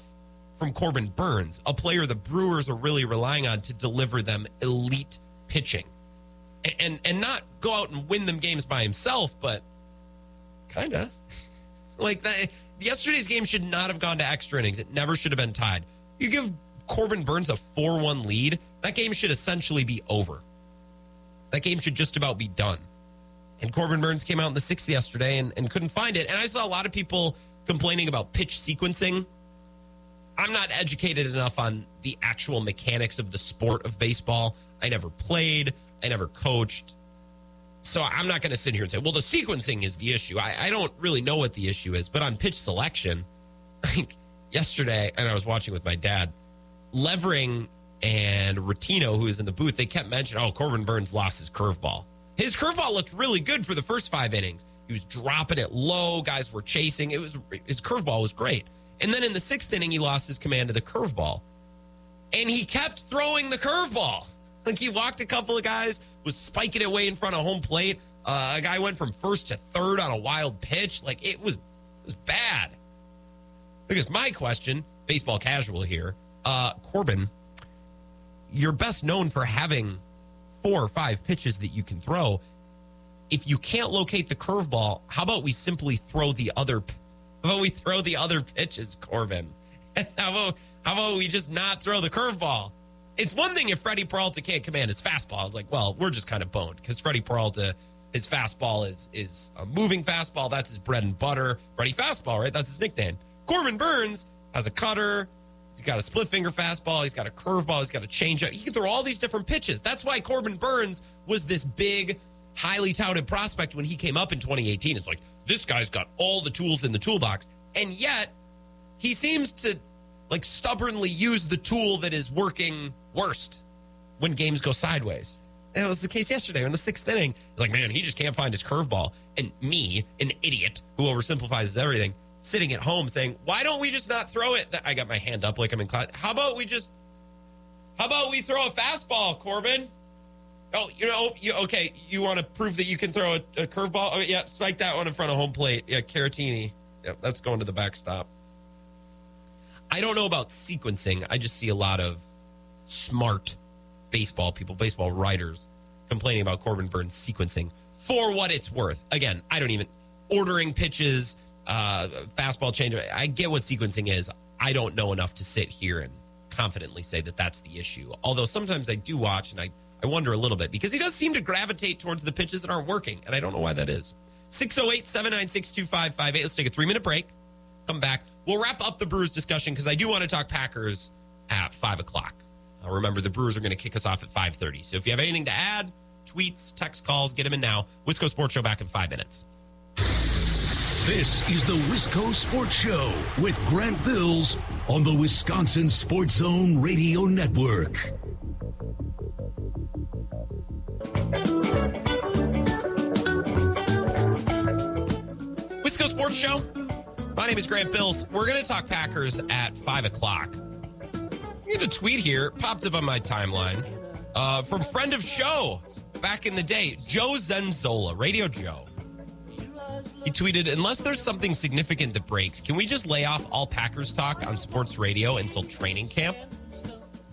from Corbin Burnes, a player the Brewers are really relying on to deliver them elite pitching. And and, and not go out and win them games by himself, but kind of. like that yesterday's game should not have gone to extra innings. It never should have been tied. You give Corbin Burnes a 4 1 lead, that game should essentially be over. That game should just about be done. And Corbin Burnes came out in the sixth yesterday and, and couldn't find it. And I saw a lot of people complaining about pitch sequencing. I'm not educated enough on the actual mechanics of the sport of baseball. I never played, I never coached. So I'm not going to sit here and say, well, the sequencing is the issue. I, I don't really know what the issue is, but on pitch selection, like yesterday, and I was watching with my dad, Levering and Rottino, who was in the booth, they kept mentioning, oh, Corbin Burnes lost his curveball. His curveball looked really good for the first five innings. He was dropping it low. Guys were chasing. It was his curveball was great. And then in the sixth inning, he lost his command of the curveball. And he kept throwing the curveball. Like he walked a couple of guys, was spiking it way in front of home plate. Uh, a guy went from first to third on a wild pitch. Like it was, it was bad. Because my question, baseball casual here, uh, Corbin, you're best known for having four or five pitches that you can throw. If you can't locate the curveball, how about we simply throw the other? How about we throw the other pitches, Corbin? how about how about we just not throw the curveball? It's one thing if Freddie Peralta can't command his fastball. It's like, well, we're just kind of boned because Freddie Peralta, his fastball is is a moving fastball. That's his bread and butter. Freddie fastball, right? That's his nickname. Corbin Burnes has a cutter. He's got a split finger fastball. He's got a curveball. He's got a changeup. He can throw all these different pitches. That's why Corbin Burnes was this big, highly touted prospect when he came up in 2018. It's like, this guy's got all the tools in the toolbox. And yet, he seems to like stubbornly use the tool that is working worst when games go sideways. It was the case yesterday in the sixth inning. Like, man, he just can't find his curveball. And me, an idiot who oversimplifies everything, sitting at home saying, "Why don't we just not throw it?" I got my hand up like I'm in class. How about we just? How about we throw a fastball, Corbin? Oh, you know, you okay? You want to prove that you can throw a, a curveball? Oh, yeah, strike that one in front of home plate. Yeah, Caratini. Yeah, that's going to the backstop. I don't know about sequencing. I just see a lot of smart baseball people, baseball writers, complaining about Corbin Burnes sequencing for what it's worth. Again, I don't even ordering pitches uh, fastball change. I get what sequencing is. I don't know enough to sit here and confidently say that that's the issue. Although sometimes I do watch and I, I wonder a little bit because he does seem to gravitate towards the pitches that aren't working. And I don't know why that is. 608 796 2558. Let's take a three minute break. Come back. We'll wrap up the Brewers discussion because I do want to talk Packers at 5 o'clock. Uh, remember, the Brewers are going to kick us off at 5.30. So if you have anything to add, tweets, text calls, get them in now. Wisco Sports Show back in five minutes. This is the Wisco Sports Show with Grant Bills on the Wisconsin Sports Zone Radio Network. Wisco Sports Show. My name is Grant Bills. We're going to talk Packers at 5 o'clock. I get a tweet here, popped up on my timeline uh, from friend of show back in the day, Joe Zenzola, Radio Joe. He tweeted, unless there's something significant that breaks, can we just lay off all Packers talk on sports radio until training camp?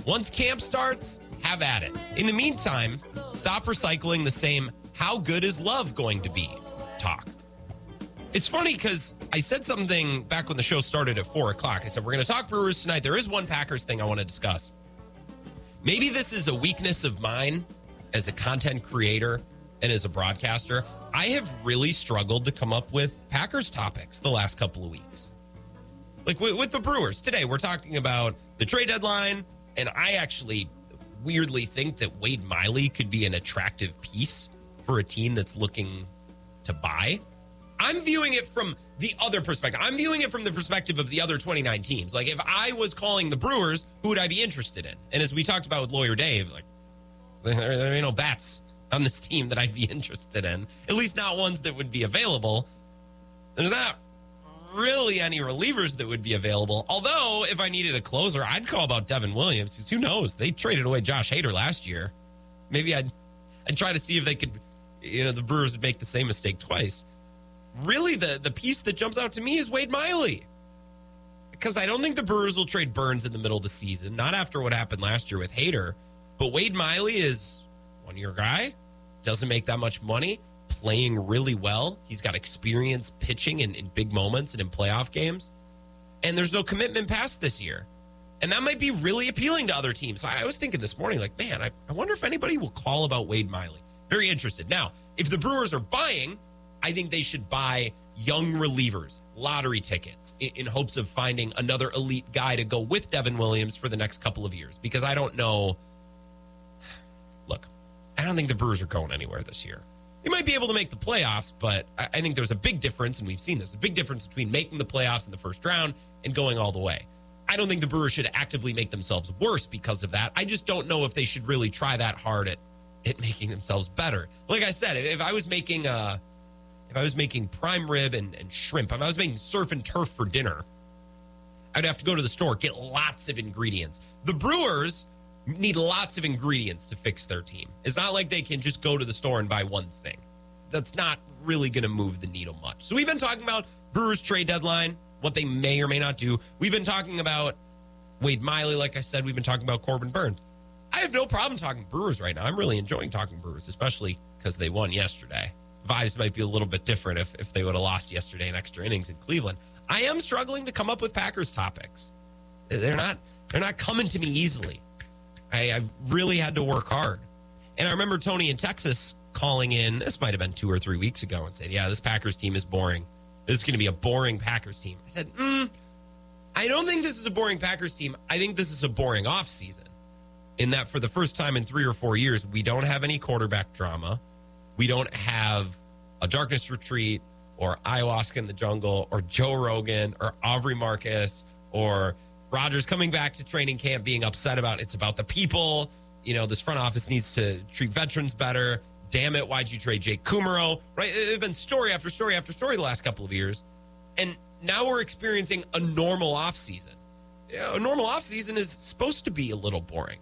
Once camp starts, have at it. In the meantime, stop recycling the same how good is love going to be talk. It's funny because I said something back when the show started at four o'clock. I said, We're going to talk Brewers tonight. There is one Packers thing I want to discuss. Maybe this is a weakness of mine as a content creator and as a broadcaster. I have really struggled to come up with Packers topics the last couple of weeks. Like with, with the Brewers today, we're talking about the trade deadline, and I actually weirdly think that Wade Miley could be an attractive piece for a team that's looking to buy. I'm viewing it from the other perspective. I'm viewing it from the perspective of the other 29 teams. Like if I was calling the Brewers, who would I be interested in? And as we talked about with Lawyer Dave, like there, there ain't no bats on this team that I'd be interested in. At least not ones that would be available. There's not really any relievers that would be available. Although, if I needed a closer, I'd call about Devin Williams because who knows? They traded away Josh Hader last year. Maybe I'd I'd try to see if they could, you know, the Brewers would make the same mistake twice. Really, the the piece that jumps out to me is Wade Miley. Because I don't think the Brewers will trade Burnes in the middle of the season, not after what happened last year with Hader. But Wade Miley is one year guy, doesn't make that much money, playing really well. He's got experience pitching in, in big moments and in playoff games. And there's no commitment past this year. And that might be really appealing to other teams. I was thinking this morning, like, man, I, I wonder if anybody will call about Wade Miley. Very interested. Now, if the Brewers are buying, I think they should buy young relievers, lottery tickets, in, in hopes of finding another elite guy to go with Devin Williams for the next couple of years. Because I don't know. Look, I don't think the Brewers are going anywhere this year. They might be able to make the playoffs, but I, think there's a big difference, and we've seen this a big difference between making the playoffs in the first round and going all the way. I don't think the Brewers should actively make themselves worse because of that. I just don't know if they should really try that hard at, at making themselves better. Like I said, if I was making uh, if I was making prime rib and, and shrimp, if I was making surf and turf for dinner, I'd have to go to the store, get lots of ingredients. The Brewers need lots of ingredients to fix their team. It's not like they can just go to the store and buy one thing. That's not really going to move the needle much. So we've been talking about Brewers trade deadline, what they may or may not do. We've been talking about Wade Miley, like I said. We've been talking about Corbin Burnes. I have no problem talking Brewers right now. I'm really enjoying talking Brewers, especially because they won yesterday. Vibes might be a little bit different if, if they would have lost yesterday in extra innings in Cleveland. I am struggling to come up with Packers topics. They're not they're not coming to me easily. I, I really had to work hard. And I remember Tony in Texas calling in, this might have been two or three weeks ago, and said, Yeah, this Packers team is boring. This is going to be a boring Packers team. I said, mm, I don't think this is a boring Packers team. I think this is a boring offseason. In that, for the first time in three or four years, we don't have any quarterback drama. We don't have a darkness retreat or ayahuasca in the jungle or Joe Rogan or Aubrey Marcus or Rodgers coming back to training camp being upset about it's about the people. You know, this front office needs to treat veterans better. Damn it, why'd you trade Jake Kumerow? Right? It's been story after story after story the last couple of years. And now we're experiencing a normal offseason. You know, a normal offseason is supposed to be a little boring.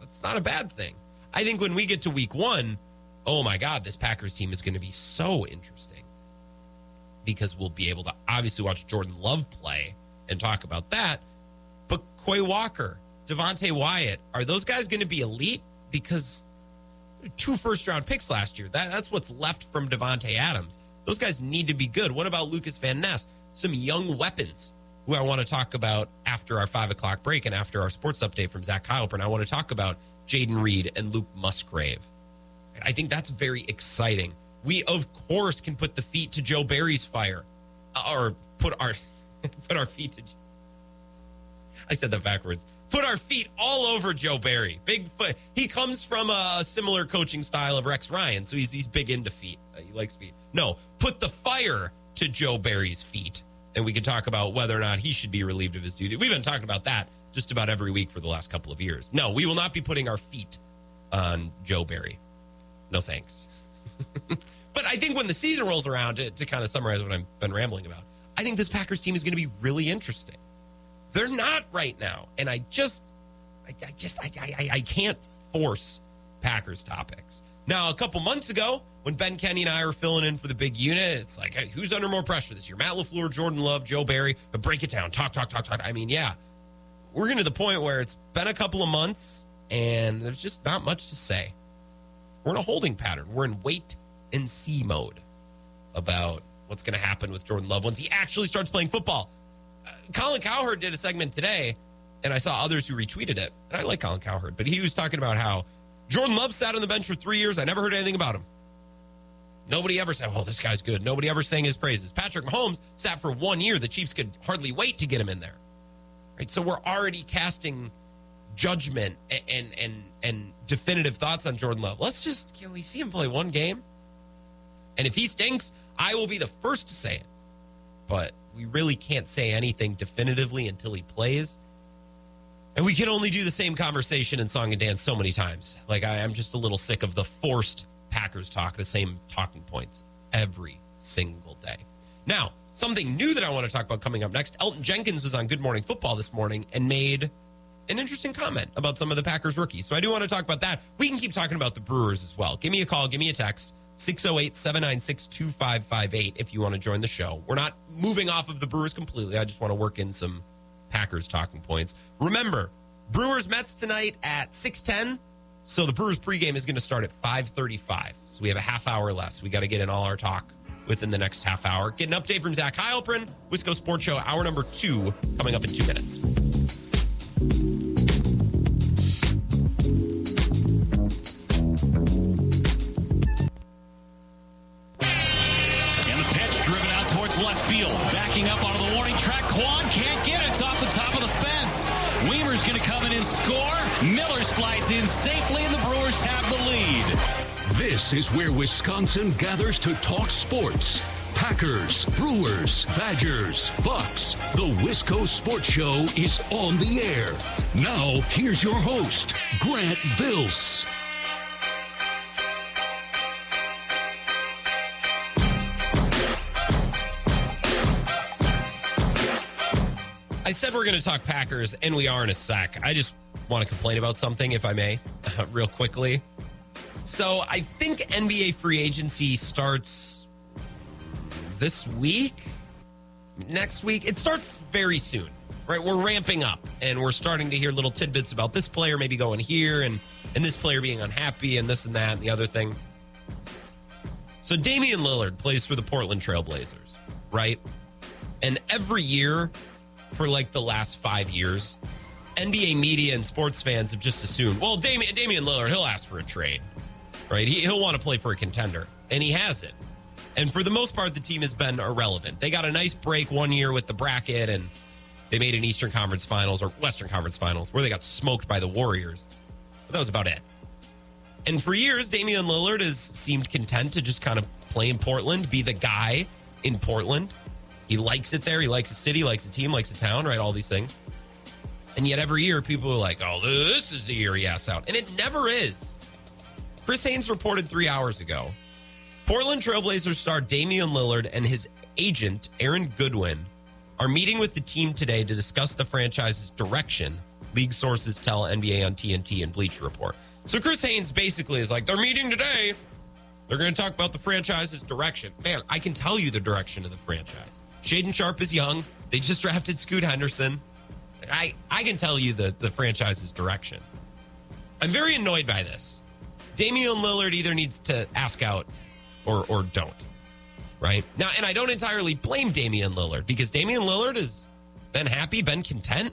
That's not a bad thing. I think when we get to week one, oh my God, this Packers team is going to be so interesting because we'll be able to obviously watch Jordan Love play and talk about that. Quay Walker, Devonte Wyatt, are those guys going to be elite? Because two first round picks last year. That, that's what's left from Davante Adams. Those guys need to be good. What about Lukas Van Ness? Some young weapons who I want to talk about after our five o'clock break and after our sports update from Zach Heilprin. I want to talk about Jayden Reed and Luke Musgrave. I think that's very exciting. We of course can put the feet to Joe Barry's fire, uh, or put our put our feet to. I said that backwards. Put our feet all over Joe Barry. Big foot. He comes from a similar coaching style of Rex Ryan, so he's he's big into feet. Uh, he likes feet. No, put the fire to Joe Barry's feet, and we can talk about whether or not he should be relieved of his duty. We've been talking about that just about every week for the last couple of years. No, we will not be putting our feet on Joe Barry. No thanks. but I think when the season rolls around, to, to kind of summarize what I've been rambling about, I think this Packers team is going to be really interesting. They're not right now, and I just, I, I just, I, I, I can't force Packers topics. Now, a couple months ago, when Ben Kenny and I were filling in for the big unit, it's like, hey, who's under more pressure this year? Matt LaFleur, Jordan Love, Joe Barry. But break it down. Talk, talk, talk, talk. I mean, yeah, we're getting to the point where it's been a couple of months, and there's just not much to say. We're in a holding pattern. We're in wait and see mode about what's going to happen with Jordan Love once he actually starts playing football. Colin Cowherd did a segment today, and I saw others who retweeted it. And I like Colin Cowherd, but he was talking about how Jordan Love sat on the bench for three years. I never heard anything about him. Nobody ever said, "Oh, this guy's good." Nobody ever sang his praises. Patrick Mahomes sat for one year. The Chiefs could hardly wait to get him in there. Right, so we're already casting judgment and and and, and definitive thoughts on Jordan Love. Let's just can we see him play one game? And if he stinks, I will be the first to say it. But we really can't say anything definitively until he plays. And we can only do the same conversation in song and dance so many times. Like I, I'm just a little sick of the forced Packers talk, the same talking points every single day. Now, something new that I want to talk about coming up next. Elgton Jenkins was on Good Morning Football this morning and made an interesting comment about some of the Packers rookies. So I do want to talk about that. We can keep talking about the Brewers as well. Give me a call, give me a text. 608 796 2558 if you want to join the show. We're not moving off of the Brewers completely. I just want to work in some Packers talking points. Remember, Brewers Mets tonight at 610. So the Brewers pregame is going to start at 535. So we have a half hour less. We got to get in all our talk within the next half hour. Get an update from Zach Heilprin, Wisco Sports Show, hour number two, coming up in two minutes. Backing up onto the warning track. Kwan can't get it. It's off the top of the fence. Wiemer's going to come in and score. Miller slides in safely, and the Brewers have the lead. This is where Wisconsin gathers to talk sports. Packers, Brewers, Badgers, Bucks. The Wisco Sports Show is on the air. Now, here's your host, Grant Bills. I said we're going to talk Packers, and we are in a sec. I just want to complain about something, if I may, real quickly. So I think NBA free agency starts this week, next week. It starts very soon, right? We're ramping up, and we're starting to hear little tidbits about this player maybe going here, and and this player being unhappy, and this and that, and the other thing. So Damian Lillard plays for the Portland Trailblazers, right? And every year for like the last five years, NBA media and sports fans have just assumed, well, Damian, Damian Lillard, he'll ask for a trade, right? He, he'll want to play for a contender, and he hasn't. And for the most part, the team has been irrelevant. They got a nice break one year with the bracket, and they made an Eastern Conference Finals or Western Conference Finals where they got smoked by the Warriors. But that was about it. And for years, Damian Lillard has seemed content to just kind of play in Portland, be the guy in Portland. He likes it there. He likes the city, likes the team, likes the town, right? All these things. And yet every year people are like, oh, this is the year he asks out. And it never is. Chris Haynes reported three hours ago Portland Trailblazers star Damian Lillard and his agent, Aaron Goodwin, are meeting with the team today to discuss the franchise's direction, league sources tell NBA on TNT and Bleacher Report. So Chris Haynes basically is like, they're meeting today. They're going to talk about the franchise's direction. Man, I can tell you the direction of the franchise. Shaedon Sharpe is young. They just drafted Scoot Henderson. I, I can tell you the, the franchise's direction. I'm very annoyed by this. Damian Lillard either needs to ask out or or don't. Right? Now, and I don't entirely blame Damian Lillard because Damian Lillard has been happy, been content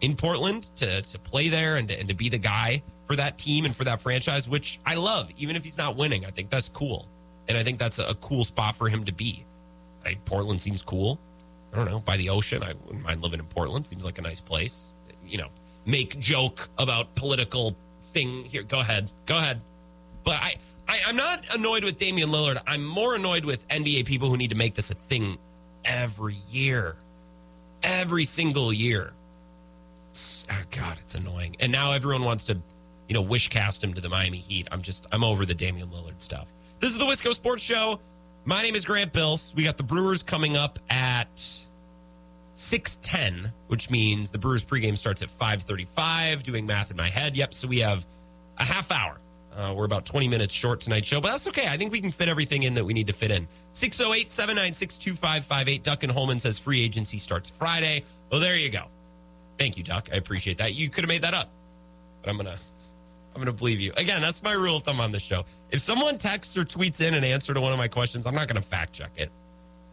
in Portland to, to play there and to, and to be the guy for that team and for that franchise, which I love, even if he's not winning. I think that's cool. And I think that's a, a cool spot for him to be. Right? Portland seems cool. I don't know, by the ocean. I wouldn't mind living in Portland. Seems like a nice place. You know, make joke about political thing here. Go ahead. Go ahead. But I, I, I'm not annoyed with Damian Lillard. I'm more annoyed with NBA people who need to make this a thing every year. Every single year. Oh God, it's annoying. And now everyone wants to, you know, wish cast him to the Miami Heat. I'm just, I'm over the Damian Lillard stuff. This is the Wisco Sports Show. My name is Grant Bills. We got the Brewers coming up at 610, which means the Brewers pregame starts at 535. Doing math in my head. Yep. So we have a half hour. Uh, we're about 20 minutes short tonight's show, but that's okay. I think we can fit everything in that we need to fit in. 608 796 2558. Duncan Holman says free agency starts Friday. Well, there you go. Thank you, Duck. I appreciate that. You could have made that up, but I'm going to. I'm going to believe you. Again, that's my rule of thumb on the show. If someone texts or tweets in an answer to one of my questions, I'm not going to fact check it.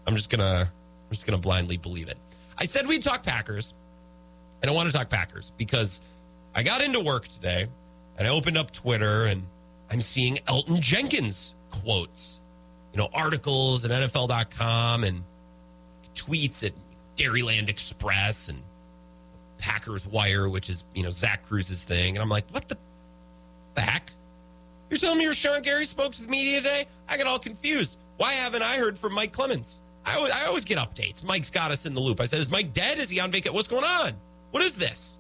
I'm just going to I'm just going to blindly believe it. I said we'd talk Packers. And I want to talk Packers because I got into work today and I opened up Twitter and I'm seeing Elgton Jenkins quotes, you know, articles at NFL.com and tweets at Dairyland Express and Packers Wire, which is you know Zach Kruse's thing, and I'm like, what the, the heck? You're telling me your Sean Gary spoke to the media today? I got all confused. Why haven't I heard from Mike Clemens? I always, I always get updates. Mike's got us in the loop. I said, is Mike dead? Is he on vacation? What's going on? What is this?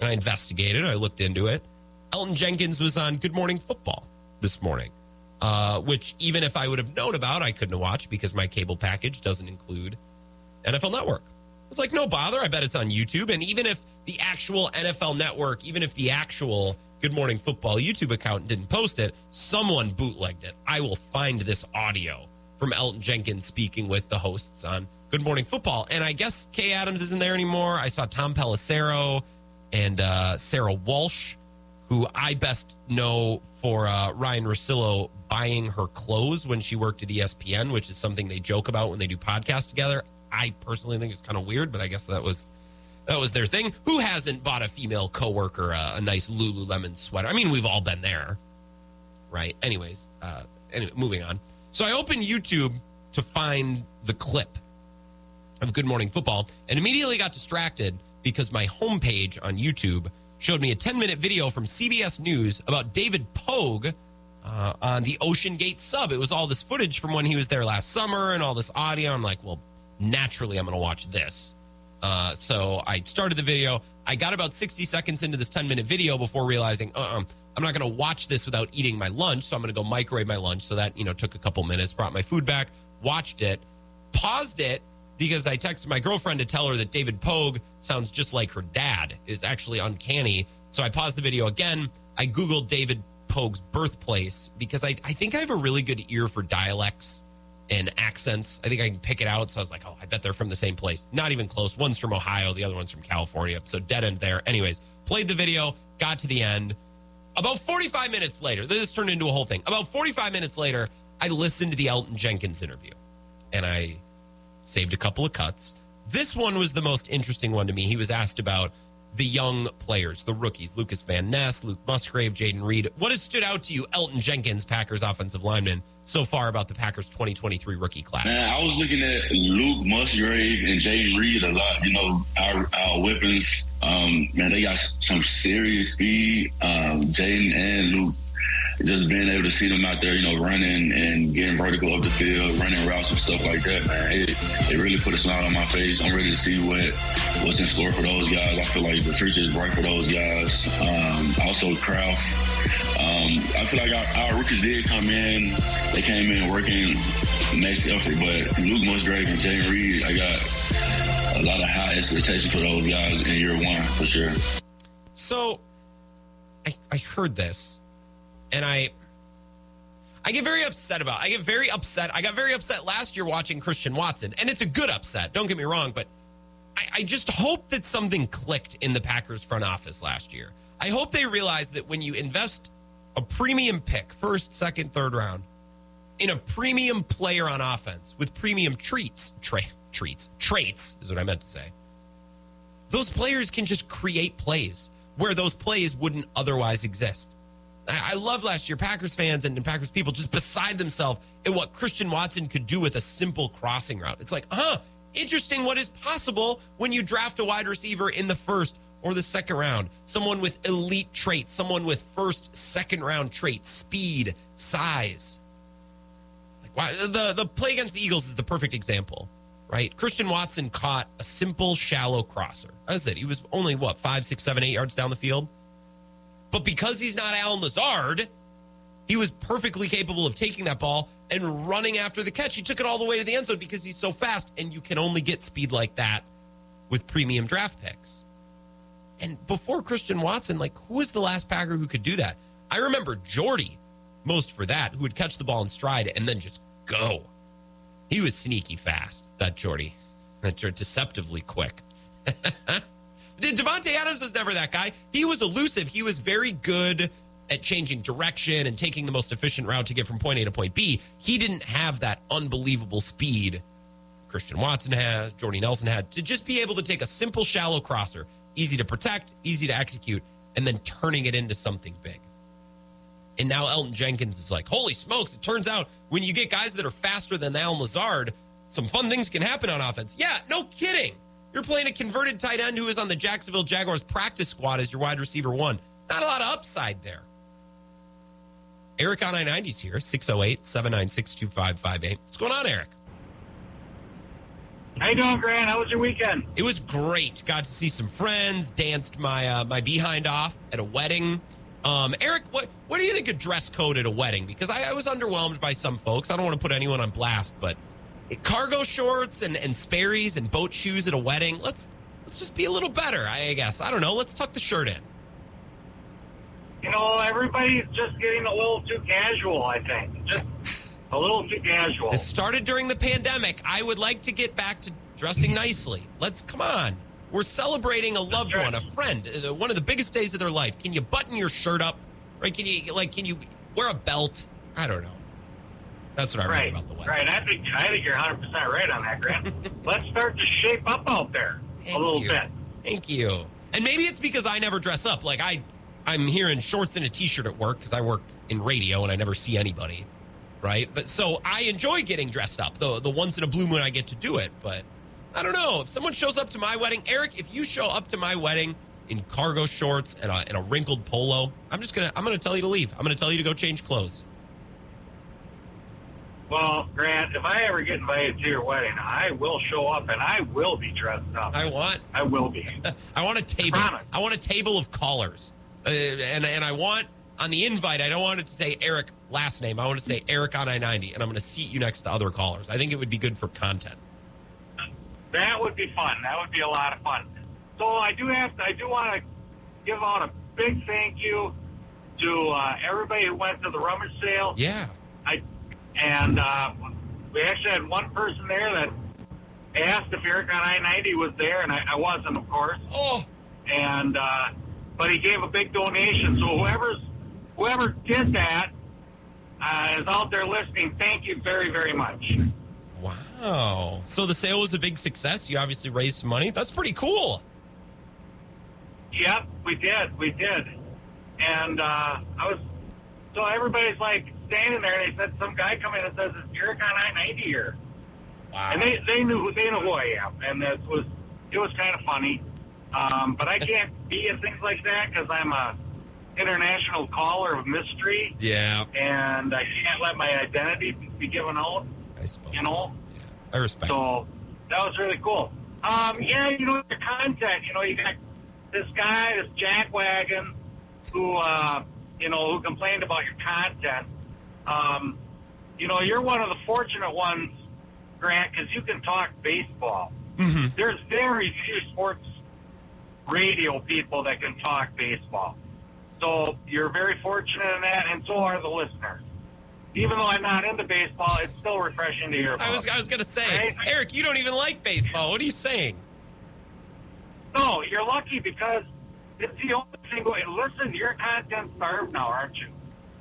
And I investigated. I looked into it. Elgton Jenkins was on Good Morning Football this morning, uh, which even if I would have known about, I couldn't watched because my cable package doesn't include NFL Network. I was like, no bother. I bet it's on YouTube. And even if the actual NFL Network, even if the actual Good Morning Football YouTube account didn't post it, someone bootlegged it. I will find this audio from Elgton Jenkins speaking with the hosts on Good Morning Football. And I guess Kay Adams isn't there anymore. I saw Tom Pelissero and uh, Sarah Walsh, who I best know for uh, Ryen Russillo buying her clothes when she worked at ESPN, which is something they joke about when they do podcasts together. I personally think it's kind of weird, but I guess that was that was their thing. Who hasn't bought a female coworker a, a nice Lululemon sweater? I mean, we've all been there, right? Anyways, uh, anyway, moving on. So I opened YouTube to find the clip of Good Morning Football and immediately got distracted because my homepage on YouTube showed me a 10 minute video from CBS News about David Pogue uh, on the Ocean Gate sub. It was all this footage from when he was there last summer and all this audio. I'm like, well, naturally, I'm going to watch this. Uh, so I started the video. I got about 60 seconds into this 10 minute video before realizing, uh uh-uh, I'm not going to watch this without eating my lunch. So I'm going to go microwave my lunch. So that, you know, took a couple minutes, brought my food back, watched it, paused it because I texted my girlfriend to tell her that David Pogue sounds just like her dad, is actually uncanny. So I paused the video again. I Googled David Pogue's birthplace because I, I think I have a really good ear for dialects and accents. I think I can pick it out. So I was like, oh, I bet they're from the same place. Not even close. One's from Ohio, the other one's from California. So dead end there. Anyways, played the video, got to the end. About 45 minutes later, this turned into a whole thing. About 45 minutes later, I listened to the Elgton Jenkins interview and I saved a couple of cuts. This one was the most interesting one to me. He was asked about the young players, the rookies, Lukas Van Ness, Luke Musgrave, Jayden Reed. What has stood out to you, Elgton Jenkins, Packers offensive lineman, so far about the Packers 2023 rookie class? Man, I was looking at Luke Musgrave and Jayden Reed a lot. You know, our, our weapons, um, man, they got some serious speed. Um, Jayden and Luke just being able to see them out there, you know, running and getting vertical up the field, running routes and stuff like that, man, it, it really put a smile on my face. I'm ready to see what what's in store for those guys. I feel like the future is bright for those guys. Um, also, Kraft. Um, I feel like our, our, rookies did come in. They came in working next effort, but Luke Musgrave and Jayden Reed, I got a lot of high expectations for those guys in year one for sure. So, I, I heard this and I I get very upset about. I get very upset. I got very upset last year watching Christian Watson, and it's a good upset. Don't get me wrong, but I, I, just hope that something clicked in the Packers front office last year. I hope they realized that when you invest a premium pick, first, second, third round, in a premium player on offense with premium treats, tra- treats, traits is what I meant to say. Those players can just create plays where those plays wouldn't otherwise exist. I love last year Packers fans and Packers people just beside themselves at what Christian Watson could do with a simple crossing route. It's like, huh, interesting what is possible when you draft a wide receiver in the first or the second round. Someone with elite traits, someone with first, second round traits, speed, size. Like wow, the the play against the Eagles is the perfect example, right? Christian Watson caught a simple, shallow crosser. That's it. He was only what five, six, seven, eight yards down the field but because he's not Allen Lazard, he was perfectly capable of taking that ball and running after the catch. He took it all the way to the end zone because he's so fast, and you can only get speed like that with premium draft picks. And before Christian Watson, like who was the last Packer who could do that? I remember Jordy most for that, who would catch the ball in stride and then just go. He was sneaky fast, that Jordy. That deceptively quick. Davante Adams was never that guy. He was elusive. He was very good at changing direction and taking the most efficient route to get from point A to point B. He didn't have that unbelievable speed Christian Watson had, Jordy Nelson had, to just be able to take a simple shallow crosser, easy to protect, easy to execute, and then turning it into something big. And now Elgton Jenkins is like, holy smokes, it turns out when you get guys that are faster than Allen Lazard, some fun things can happen on offense. Yeah, no kidding You're playing a converted tight end who is on the Jacksonville Jaguars practice squad as your wide receiver one. Not a lot of upside there. Eric on I 90's here, 608 796 2558. What's going on, Eric? How you doing, Grant? How was your weekend? It was great. Got to see some friends, danced my uh, my behind off at a wedding. Um, Eric, what what do you think of dress code at a wedding? Because I, I was underwhelmed by some folks. I don't want to put anyone on blast, but cargo shorts and, and Sperry's and boat shoes at a wedding. Let's let's just be a little better, I guess. I don't know. Let's tuck the shirt in. You know, everybody's just getting a little too casual, I think. Just a little too casual. This started during the pandemic. I would like to get back to dressing nicely. Let's come on. We're celebrating a loved one, a friend, uh, one of the biggest days of their life. Can you button your shirt up? Right? Can you like? Can you wear a belt? I don't know. That's what I right, about the wedding. Right. I think I think you're 100 percent right on that, Grant. Let's start to shape up out there Thank a little you. bit. Thank you. And maybe it's because I never dress up. Like I, I'm here in shorts and a t-shirt at work because I work in radio and I never see anybody, right? But so I enjoy getting dressed up. The the once in a blue moon I get to do it. But I don't know if someone shows up to my wedding, Eric. If you show up to my wedding in cargo shorts and a, and a wrinkled polo, I'm just gonna I'm gonna tell you to leave. I'm gonna tell you to go change clothes. Well, Grant, if I ever get invited to your wedding, I will show up and I will be dressed up. I want I will be. I want a table. Promise. I want a table of callers, uh, and and I want on the invite. I don't want it to say Eric last name. I want to say Eric on I ninety, and I'm going to seat you next to other callers. I think it would be good for content. That would be fun. That would be a lot of fun. So I do have to, I do want to give out a big thank you to uh, everybody who went to the rummage sale. Yeah, I and uh, we actually had one person there that asked if Eric on I ninety was there, and I, I wasn't, of course. Oh, And uh, but he gave a big donation. So whoever's whoever did that uh, is out there listening. Thank you very very much. wow. So the sale was a big success. You obviously raised some money. That's pretty cool. Yep, we did, we did. And uh, I was so everybody's like standing there, and they said some guy come in and says it's Eric on I ninety here. Wow. and they they knew they know who I am, and it was it was kind of funny. Um, but I can't be in things like that because I'm a international caller of mystery, yeah, and I can't let my identity be given out. I suppose. You know, Yeah. I respect. so that was really cool. Um, yeah, you know the content. You know, you got this guy, this jackwagon, who uh, you know who complained about your content. Um, you know, you're one of the fortunate ones, Grant, because you can talk baseball. Mhm. There's very few sports radio people that can talk baseball. So you're very fortunate in that, and so are the listeners. Even though I'm not into baseball, it's still refreshing to hear about. I was I was gonna say, Right. Eric, you don't even like baseball. What are you saying? No, you're lucky because it's the only thing. going- Listen, you're content starved now, aren't you?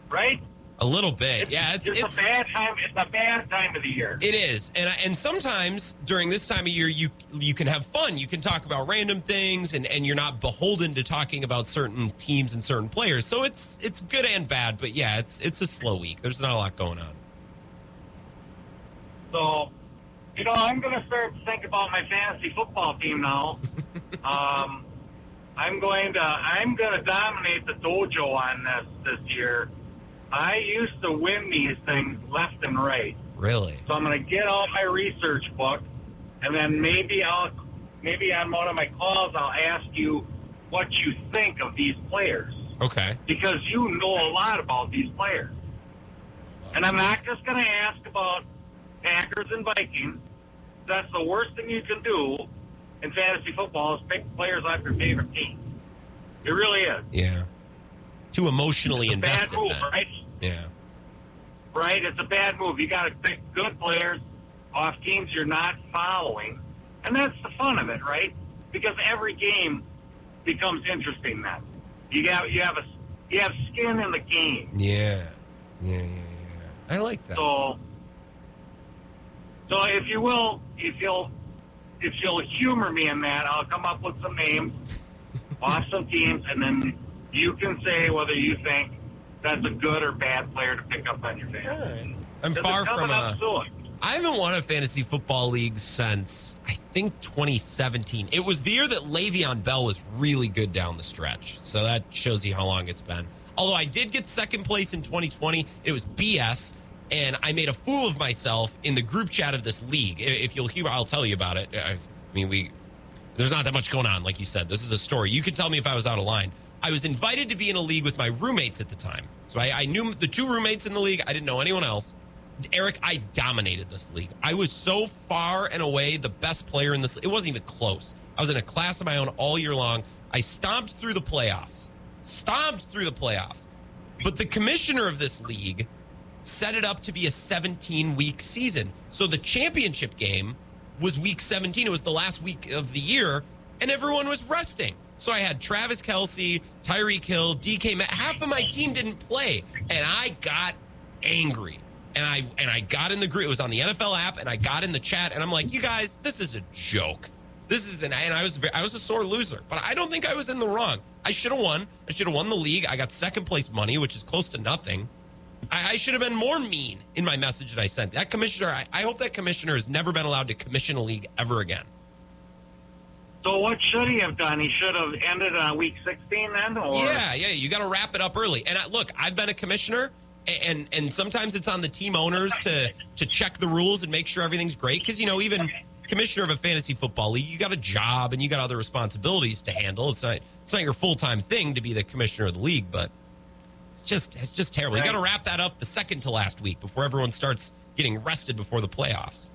Right? A little bit. yeah, it's it's, it's a bad time. It's a bad time of the year. It is, and and sometimes during this time of year, you you can have fun. You can talk about random things, and, and you're not beholden to talking about certain teams and certain players. So it's it's good and bad, but yeah, it's it's a slow week. There's not a lot going on. So, you know, I'm going to start to think about my fantasy football team now. um, I'm going to I'm going to dominate the dojo on this this year. I used to win these things left and right. Really? So I'm going to get out my research book, and then maybe I'll maybe on one of my calls I'll ask you what you think of these players Okay. because you know a lot about these players. And I'm not just going to ask about Packers and Vikings. That's the worst thing you can do in fantasy football is pick players off your favorite team. It really is. Yeah. Too emotionally It's a bad invested. move, right? Yeah. right? It's a bad move. You got to pick good players off teams you're not following, and that's the fun of it, right? Because every game becomes interesting then. You have you have a you have skin in the game. Yeah. Yeah. Yeah. Yeah. I like that. So, so if you will, if you'll if you'll humor me in that, I'll come up with some names off some teams, and then you can say whether you think that's a good or bad player to pick up on your fantasy. I'm far from coming a. soon. I haven't won a fantasy football league since I think 2017. It was the year that Le'Veon Bell was really good down the stretch. So that shows you how long it's been. Although I did get second place in 2020, it was BS. And I made a fool of myself in the group chat of this league. If you'll hear, I'll tell you about it. I mean, we there's not that much going on, like you said. This is a story. You can tell me if I was out of line. I was invited to be in a league with my roommates at the time. So I, I knew the two roommates in the league. I didn't know anyone else. Eric, I dominated this league. I was so far and away the best player in this. It wasn't even close. I was in a class of my own all year long. I stomped through the playoffs, stomped through the playoffs. But the commissioner of this league set it up to be a 17 week season. So the championship game was week 17. It was the last week of the year, and everyone was resting. So I had Travis Kelce, Tyreek Hill, DK. Half of my team didn't play, and I got angry. And I and I got in the group. It was on the NFL app, and I got in the chat, and I'm like, "You guys, this is a joke. This is an." And I was I was a sore loser, but I don't think I was in the wrong. I should have won. I should have won the league. I got second place money, which is close to nothing. I, I should have been more mean in my message that I sent. That commissioner, I, I hope that commissioner has never been allowed to commission a league ever again. So what should he have done? He should have ended on week 16 then? Or? Yeah, yeah. You got to wrap it up early. And I, look, I've been a commissioner, and and sometimes it's on the team owners to to check the rules and make sure everything's great. Because you know, even commissioner of a fantasy football league, you got a job and you got other responsibilities to handle. It's not it's not your full time thing to be the commissioner of the league, but it's just it's just terrible. You got to wrap that up the second to last week before everyone starts getting rested before the playoffs.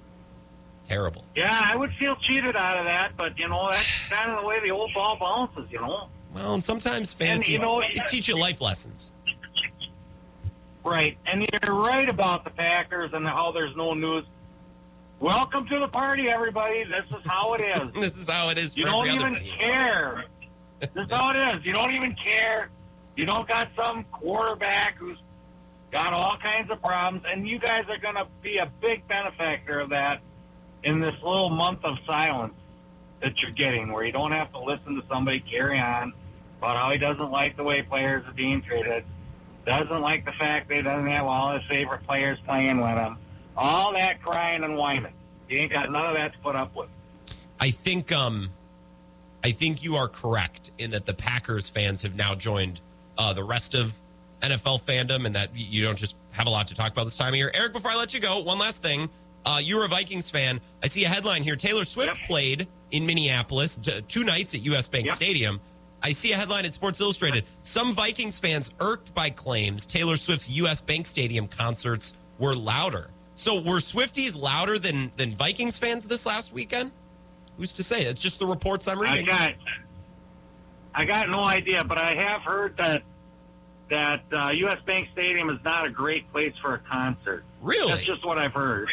Terrible. Yeah, I would feel cheated out of that, but you know that's kind of the way the old ball bounces. You know. Well, and sometimes fantasy you know, it teach you life lessons. Right, and you're right about the Packers and how there's no news. Welcome to the party, everybody. This is how it is. this is how it is. you don't even care. this is how it is. You don't even care. You don't got some quarterback who's got all kinds of problems, and you guys are going to be a big benefactor of that in this little month of silence that you're getting, where you don't have to listen to somebody carry on about how he doesn't like the way players are being treated doesn't like the fact that he doesn't have all his favorite players playing with him. All that crying and whining. You ain't got none of that to put up with. I think um I think you are correct in that the Packers fans have now joined uh, the rest of NFL fandom and that you don't just have a lot to talk about this time of year. Eric, before I let you go, one last thing. Uh, you're a Vikings fan. I see a headline here. Taylor Swift yep. played in Minneapolis t- two nights at US Bank yep. Stadium. I see a headline at Sports Illustrated. Some Vikings fans irked by claims Taylor Swift's U.S. Bank Stadium concerts were louder. So were Swifties louder than than Vikings fans this last weekend? Who's to say? It's just the reports I'm reading. I got, I got no idea, but I have heard that that uh, U.S. Bank Stadium is not a great place for a concert. Really? That's just what I've heard.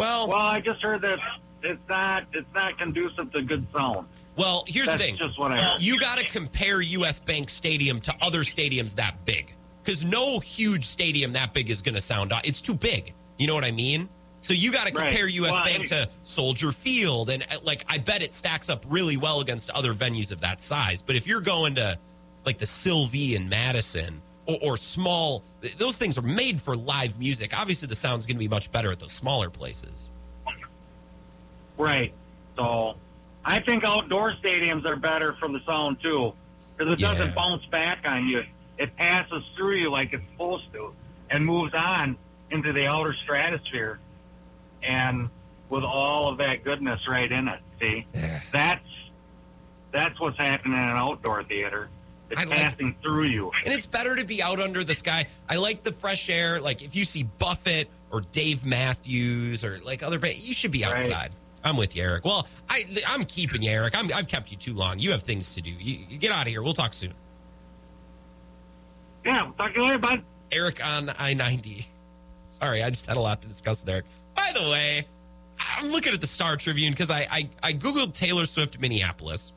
Well, well, I just heard that it's not it's not conducive to good sound. Well, here's That's the thing. Just what I you got to compare U.S. Bank Stadium to other stadiums that big because no huge stadium that big is going to sound. It's too big. You know what I mean? So you got to compare right. U.S. Well, Bank to Soldier Field, and uh, like I bet it stacks up really well against other venues of that size. But if you're going to like the Sylvee in Madison or, or small, those things are made for live music. Obviously, the sound's going to be much better at those smaller places. Right. So I think outdoor stadiums are better for the sound too, because it Yeah. doesn't bounce back on you. It passes through you like it's supposed to, and moves on into the outer stratosphere, and with all of that goodness right in it. See, that's that's what's happening in an outdoor theater. It's I like- passing through you. And it's better to be out under the sky. I like the fresh air. Like if you see Buffett or Dave Matthews or like other, you should be Right. outside. I'm with you, Eric. Well, I, I'm keeping you, Eric. I'm, I've kept you too long. You have things to do. You, you get out of here. We'll talk soon. Yeah, talk to you later, bud. Eric on I 90. Sorry, I just had a lot to discuss with Eric. By the way, I'm looking at the Star Tribune because I, I, I Googled Taylor Swift Minneapolis.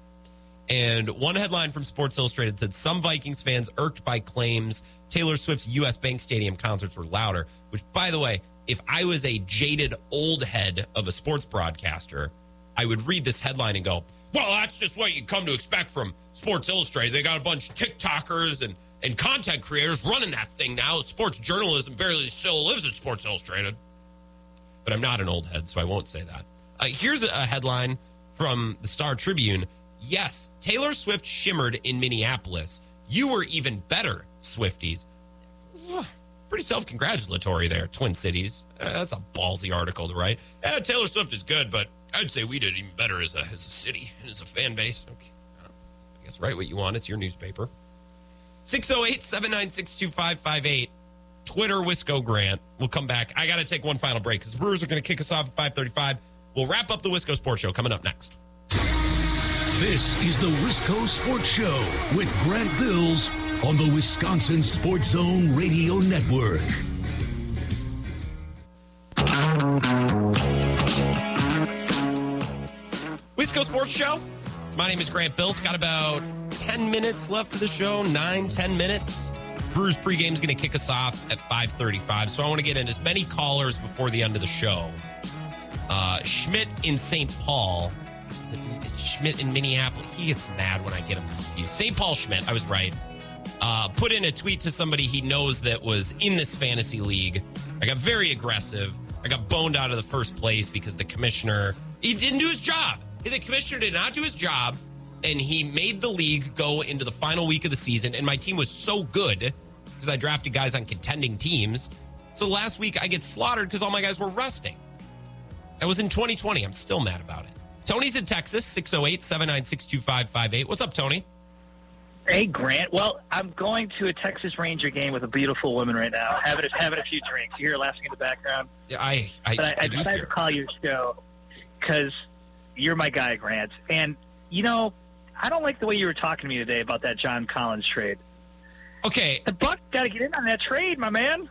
And one headline from Sports Illustrated said some Vikings fans irked by claims Taylor Swift's U.S. Bank Stadium concerts were louder. Which, by the way, if I was a jaded old head of a sports broadcaster, I would read this headline and go, "Well, that's just what you come to expect from Sports Illustrated. They got a bunch of TikTokers and and content creators running that thing now. Sports journalism barely still lives at Sports Illustrated." But I'm not an old head, so I won't say that. Uh, here's a headline from the Star Tribune. Yes, Taylor Swift shimmered in Minneapolis. You were even better, Swifties. Pretty self congratulatory there, Twin Cities. Uh, that's a ballsy article to write. Eh, Taylor Swift is good, but I'd say we did even better as a, as a city and as a fan base. Okay. I guess write what you want. It's your newspaper. 608 796 2558. Twitter, Wisco Grant. We'll come back. I got to take one final break because the Brewers are going to kick us off at 535. We'll wrap up the Wisco Sports Show coming up next. This is the Wisco Sports Show with Grant Bills on the Wisconsin Sports Zone Radio Network. Wisco Sports Show. My name is Grant Bills. Got about 10 minutes left of the show, nine, 10 minutes. Brewers pregame is going to kick us off at 535. So I want to get in as many callers before the end of the show. Uh, Schmidt in St. Paul. Schmidt in Minneapolis. He gets mad when I get him confused. St. Paul Schmidt, I was right. Uh, put in a tweet to somebody he knows that was in this fantasy league. I got very aggressive. I got boned out of the first place because the commissioner he didn't do his job. The commissioner did not do his job, and he made the league go into the final week of the season. And my team was so good because I drafted guys on contending teams. So last week I get slaughtered because all my guys were resting. That was in 2020. I'm still mad about it. Tony's in Texas, 608 796 2558. What's up, Tony? Hey, Grant. Well, I'm going to a Texas Ranger game with a beautiful woman right now, having a, having a few drinks. You hear laughing in the background. Yeah, I, I, But I, I decided to call your show because you're my guy, Grant. And, you know, I don't like the way you were talking to me today about that John Collins trade. Okay, The Bucks got to get in on that trade, my man.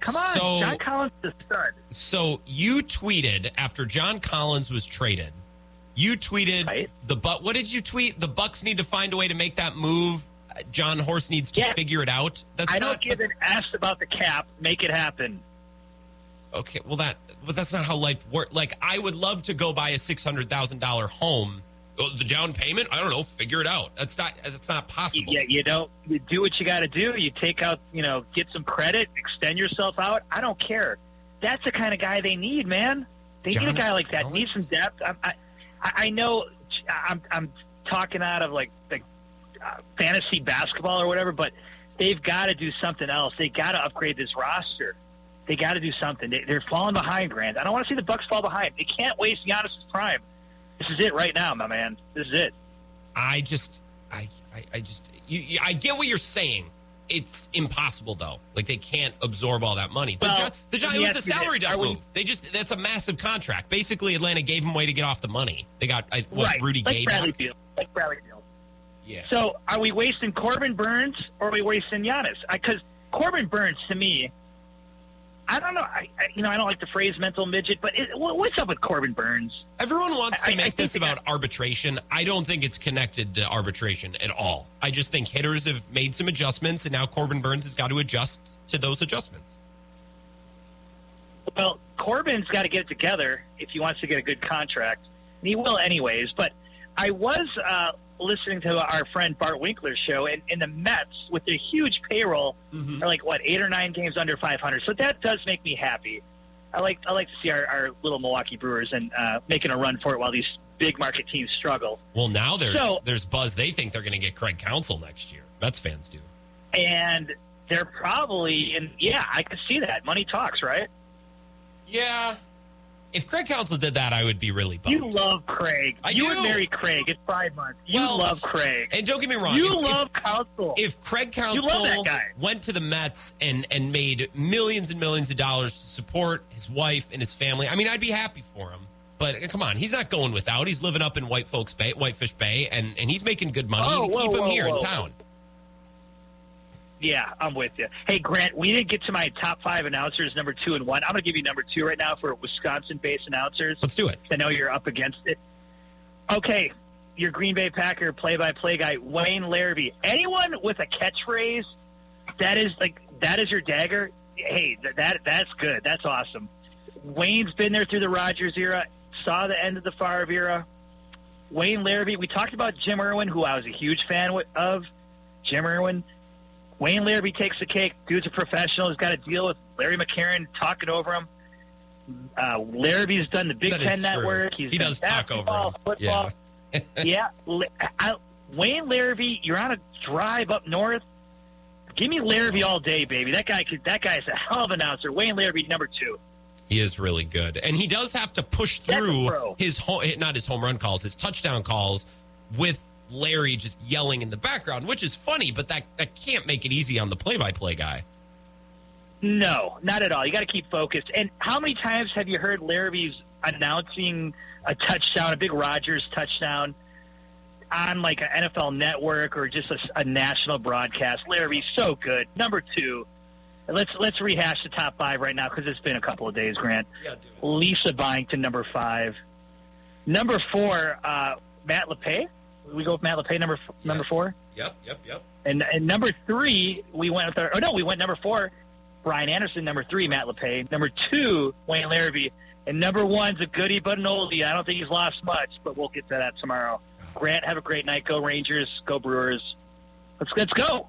Come on. So- John Collins is the stud. so you tweeted after John Collins was traded. You tweeted Right. the but. What did you tweet? The Bucks need to find a way to make that move. Jon Horst needs to figure it out. That's I not don't give an ass about the cap. Make it happen. okay. Well, that but that's not how life works. Like I would love to go buy a six hundred thousand dollar home. Oh, the down payment? I don't know. Figure it out. That's not. That's not possible. Yeah, you don't. You do what you got to do. You take out, you know, get some credit, extend yourself out. I don't care. That's the kind of guy they need, man. They need a guy like that. Collins? Need some depth. I, I, I know. I'm, I'm talking out of like the uh, fantasy basketball or whatever, but they've got to do something else. They got to upgrade this roster. They got to do something. They, they're falling behind, Grant. I don't want to see the Bucks fall behind. They can't waste Giannis's prime. This is it right now, my man. This is it. I just, I, I, I just, you, you, I get what you're saying. It's impossible though. Like they can't absorb all that money. The Well, the John, it was a ask you this. salary dump move. They just, that's a massive contract. Basically, Atlanta gave him away to get off the money. They got, I, what, right. Rudy like Gay Bradley back? Beal. Like Bradley Beal. Yeah. So are we wasting Corbin Burnes or are we wasting Giannis? Because Corbin Burnes, to me, I don't know. I, I you know I don't like the phrase mental midget, but it, what- what's up with Corbin Burnes? Everyone wants to I- make this about got- arbitration. I don't think it's connected to arbitration at all. I just think hitters have made some adjustments, and now Corbin Burnes has got to adjust to those adjustments. Well, Corbin's got to get it together if he wants to get a good contract, and he will anyways. But I was uh, listening to our friend Bart Winkler's show, and, and the Mets with their huge payroll are like what eight or nine games under 500. So that does make me happy. I like I like to see our, our little Milwaukee Brewers and uh, making a run for it while these big market teams struggle. Well, now there's So- there's buzz. They think they're going to get Craig Counsell next year. Mets fans do. And they're probably and yeah, I could see that. Money talks, right? Yeah. If Craig Counsell did that, I would be really bummed. You love Craig. I you do. would marry Craig. It's five months. You Well, love Craig. and don't get me wrong. You if- love Counsell. if Craig You love that Counsell guy. went to the Mets and and made millions and millions of dollars to support his wife and his family, I mean, I'd be happy for him. But uh, come on, he's not going without. He's living up in White Folks Bay, Whitefish Bay, and and he's making good money. Oh, whoa, Keep him whoa, here in town. Yeah, I'm with you. Hey, Grant, we didn't get to my top five announcers, number two and one. I'm going to give you number two right now for Wisconsin-based announcers. Let's do it. I know you're up against it. Okay, your Green Bay Packer play-by-play guy, Wayne Larrivee. Anyone with a catchphrase that is like that is your dagger. Hey, th- that that's good. That's awesome. Wayne's been there through the Rodgers era. Saw the end of the Favre era. Wayne Larrivee. We talked about Jim Irwin, who I was a huge fan of. Jim Irwin. Wayne Larrivee takes the cake. Dude's a professional. He's got to deal with Larry McCarren talking over him. Uh, Larrivee's done the Big That Ten true. Network. He's He done does talk over him. football. Yeah, Li- I, Wayne Larrivee, you're on a drive up north. Give me Larrivee all day, baby. That guy, could, that guy is a hell of an announcer. Wayne Larrivee, number two. He is really good, and he does have to push through his home, not his home run calls, his touchdown calls with Larry just yelling in the background, which is funny, but that that can't make it easy on the play-by-play guy. No, not at all. You got to keep focused. And how many times have you heard Larrivee's announcing a touchdown, a big Rodgers touchdown, on like an NFL network or just a, a national broadcast? Larrivee's so good. Number two, let's let's rehash the top five right now because it's been a couple of days. Grant, Yeah, Lisa Byington, number five. Number four, uh, Matt LePay. We go with Matt LePay, number f- number four. Yep, yep, yep. And, and number three, we went with our, oh no, we went number four, Brian Anderson. Number three, Matt LePay. Number two, Wayne Larrivee. And number one's a goodie but an oldie. I don't think he's lost much, but we'll get to that tomorrow. Grant, have a great night. Go Rangers. Go Brewers. Let's let's go.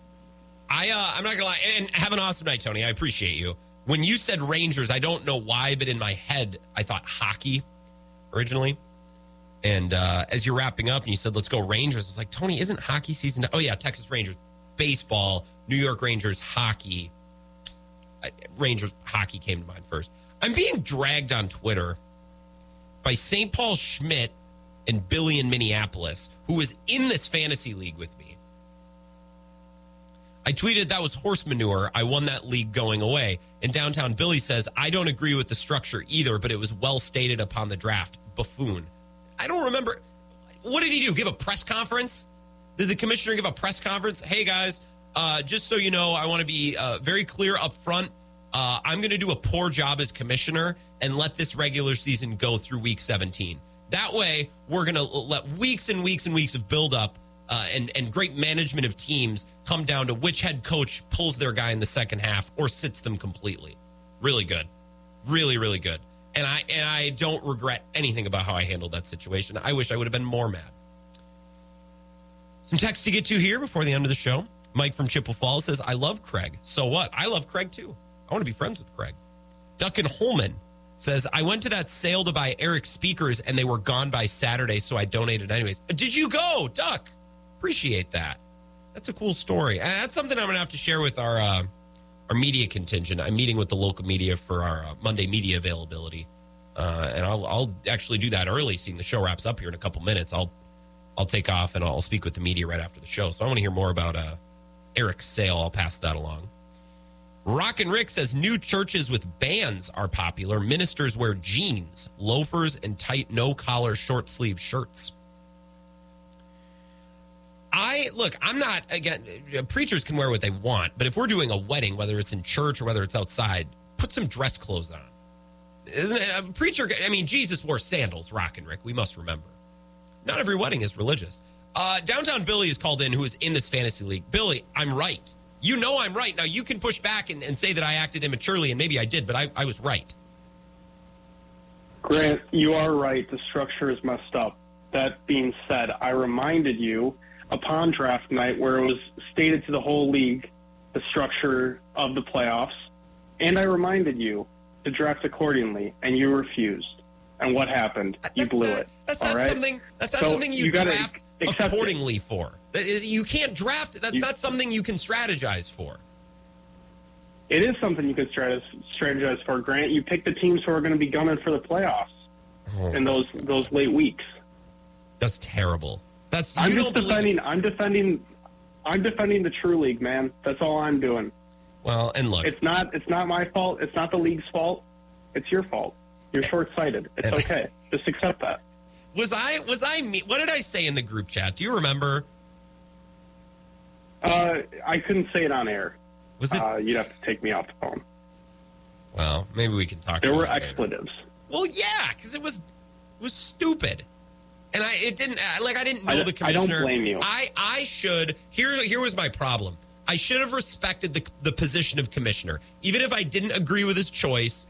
I uh, I'm not gonna lie, and have an awesome night, Tony. I appreciate you. When you said Rangers, I don't know why, but in my head, I thought hockey originally. And uh, as you're wrapping up, and you said, "Let's go Rangers," I was like, "Tony, isn't hockey season?" Oh yeah, Texas Rangers, baseball, New York Rangers, hockey. Rangers hockey came to mind first. I'm being dragged on Twitter by St. Paul Schmidt and Billy in Minneapolis, who was in this fantasy league with me. I tweeted that was horse manure. I won that league going away. And downtown Billy says, I don't agree with the structure either, but it was well stated upon the draft. Buffoon. I don't remember. What did he do? Give a press conference? Did the commissioner give a press conference? Hey guys, uh, just so you know, I want to be uh, very clear up front. Uh, I'm going to do a poor job as commissioner and let this regular season go through week 17. That way, we're going to let weeks and weeks and weeks of buildup uh, and and great management of teams come down to which head coach pulls their guy in the second half or sits them completely. Really good, really really good. And I and I don't regret anything about how I handled that situation. I wish I would have been more mad. Some text to get to here before the end of the show. Mike from Chippewa Falls says, I love Craig. So what? I love Craig too. I want to be friends with Craig. Duncan Holman says, I went to that sale to buy Eric speakers and they were gone by Saturday, so I donated anyways. Did you go, Duck? Appreciate that. That's a cool story. That's something I'm going to have to share with our uh, our media contingent. I'm meeting with the local media for our uh, Monday media availability. Uh, and I'll, I'll actually do that early, seeing the show wraps up here in a couple minutes. I'll I'll take off and I'll speak with the media right after the show. So I want to hear more about uh, Eric's sale. I'll pass that along. Rock and Rick says new churches with bands are popular. Ministers wear jeans, loafers, and tight no collar short sleeve shirts. I look, I'm not again, uh, preachers can wear what they want, but if we're doing a wedding, whether it's in church or whether it's outside, put some dress clothes on. Isn't it? A preacher, I mean, Jesus wore sandals, Rock and Rick. We must remember. Not every wedding is religious. Uh, Downtown Billy is called in, who is in this fantasy league. Billy, I'm right. You know I'm right. Now you can push back and, and say that I acted immaturely, and maybe I did, but I, I was right. Grant, you are right. The structure is messed up. That being said, I reminded you upon draft night where it was stated to the whole league the structure of the playoffs, and I reminded you to draft accordingly, and you refused. And what happened? You That's blew not, it. That's not right? something. That's not So something you, you draft accept it. accordingly for. Uh, uh, you can't draft. That's You- not something you can strategize for. It is something you can strategize, strategize for, Grant. You pick the teams who are going to be gunning for the playoffs Oh. in those those late weeks. That's terrible. That's I'm just defending. I'm defending. I'm defending the true league, man. That's all I'm doing. Well, and look, It's not. It's not my fault. It's not the league's fault. It's your fault. You're short-sighted. It's okay. Just accept that. was I was I me? What did I say in the group chat? Do you remember? Uh, I couldn't say it on air. Was it? Uh, you'd have to take me off the phone. well, maybe we can talk. There about were expletives. Well, yeah, because it was it was stupid, and I it didn't uh, like I didn't know I- the commissioner. I don't blame you. I I should here here was my problem. I should have respected the the position of commissioner, even if I didn't agree with his choice.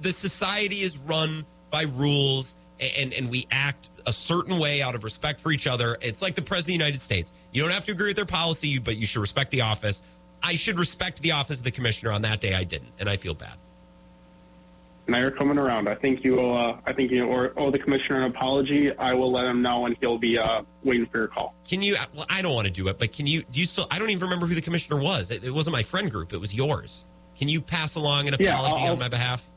The society is run by rules, and and we act a certain way out of respect for each other. It's like the president of the United States. You don't have to agree with their policy, but you should respect the office. I should respect the office of the commissioner. On that day, I didn't, and I feel bad. Now you're coming around. I think you owe, uh, I think you owe, owe the commissioner an apology. I will let him know, and he'll be uh, waiting for your call. Can you? Well, I don't want to do it, but can you? Do you still? I don't even remember who the commissioner was. It, it wasn't my friend group. It was yours. Can you pass along an Yeah, apology I'll- on my behalf?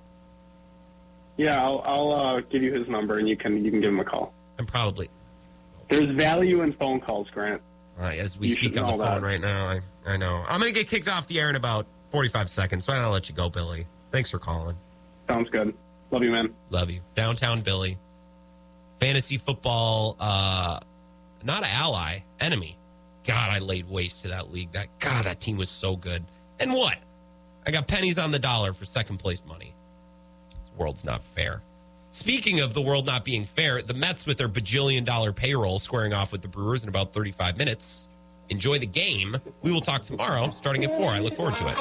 Yeah, I'll, I'll uh, give you his number, and you can you can give him a call. I'm probably There's value in phone calls, Grant. uh, as we You speak on the phone that. right now. I I know. I'm gonna get kicked off the air in about 45 seconds, so I'll let you go, Billy. Thanks for calling. Sounds good. Love you, man. Love you. Downtown Billy. Fantasy football, uh, not an ally, enemy. God, I laid waste to that league. That God, that team was so good. And what? I got pennies on the dollar for second place money. This world's not fair. Speaking of the world not being fair, the Mets with their bajillion dollar payroll squaring off with the Brewers in about 35 minutes. Enjoy the game. We will talk tomorrow starting at 4. I look forward to it.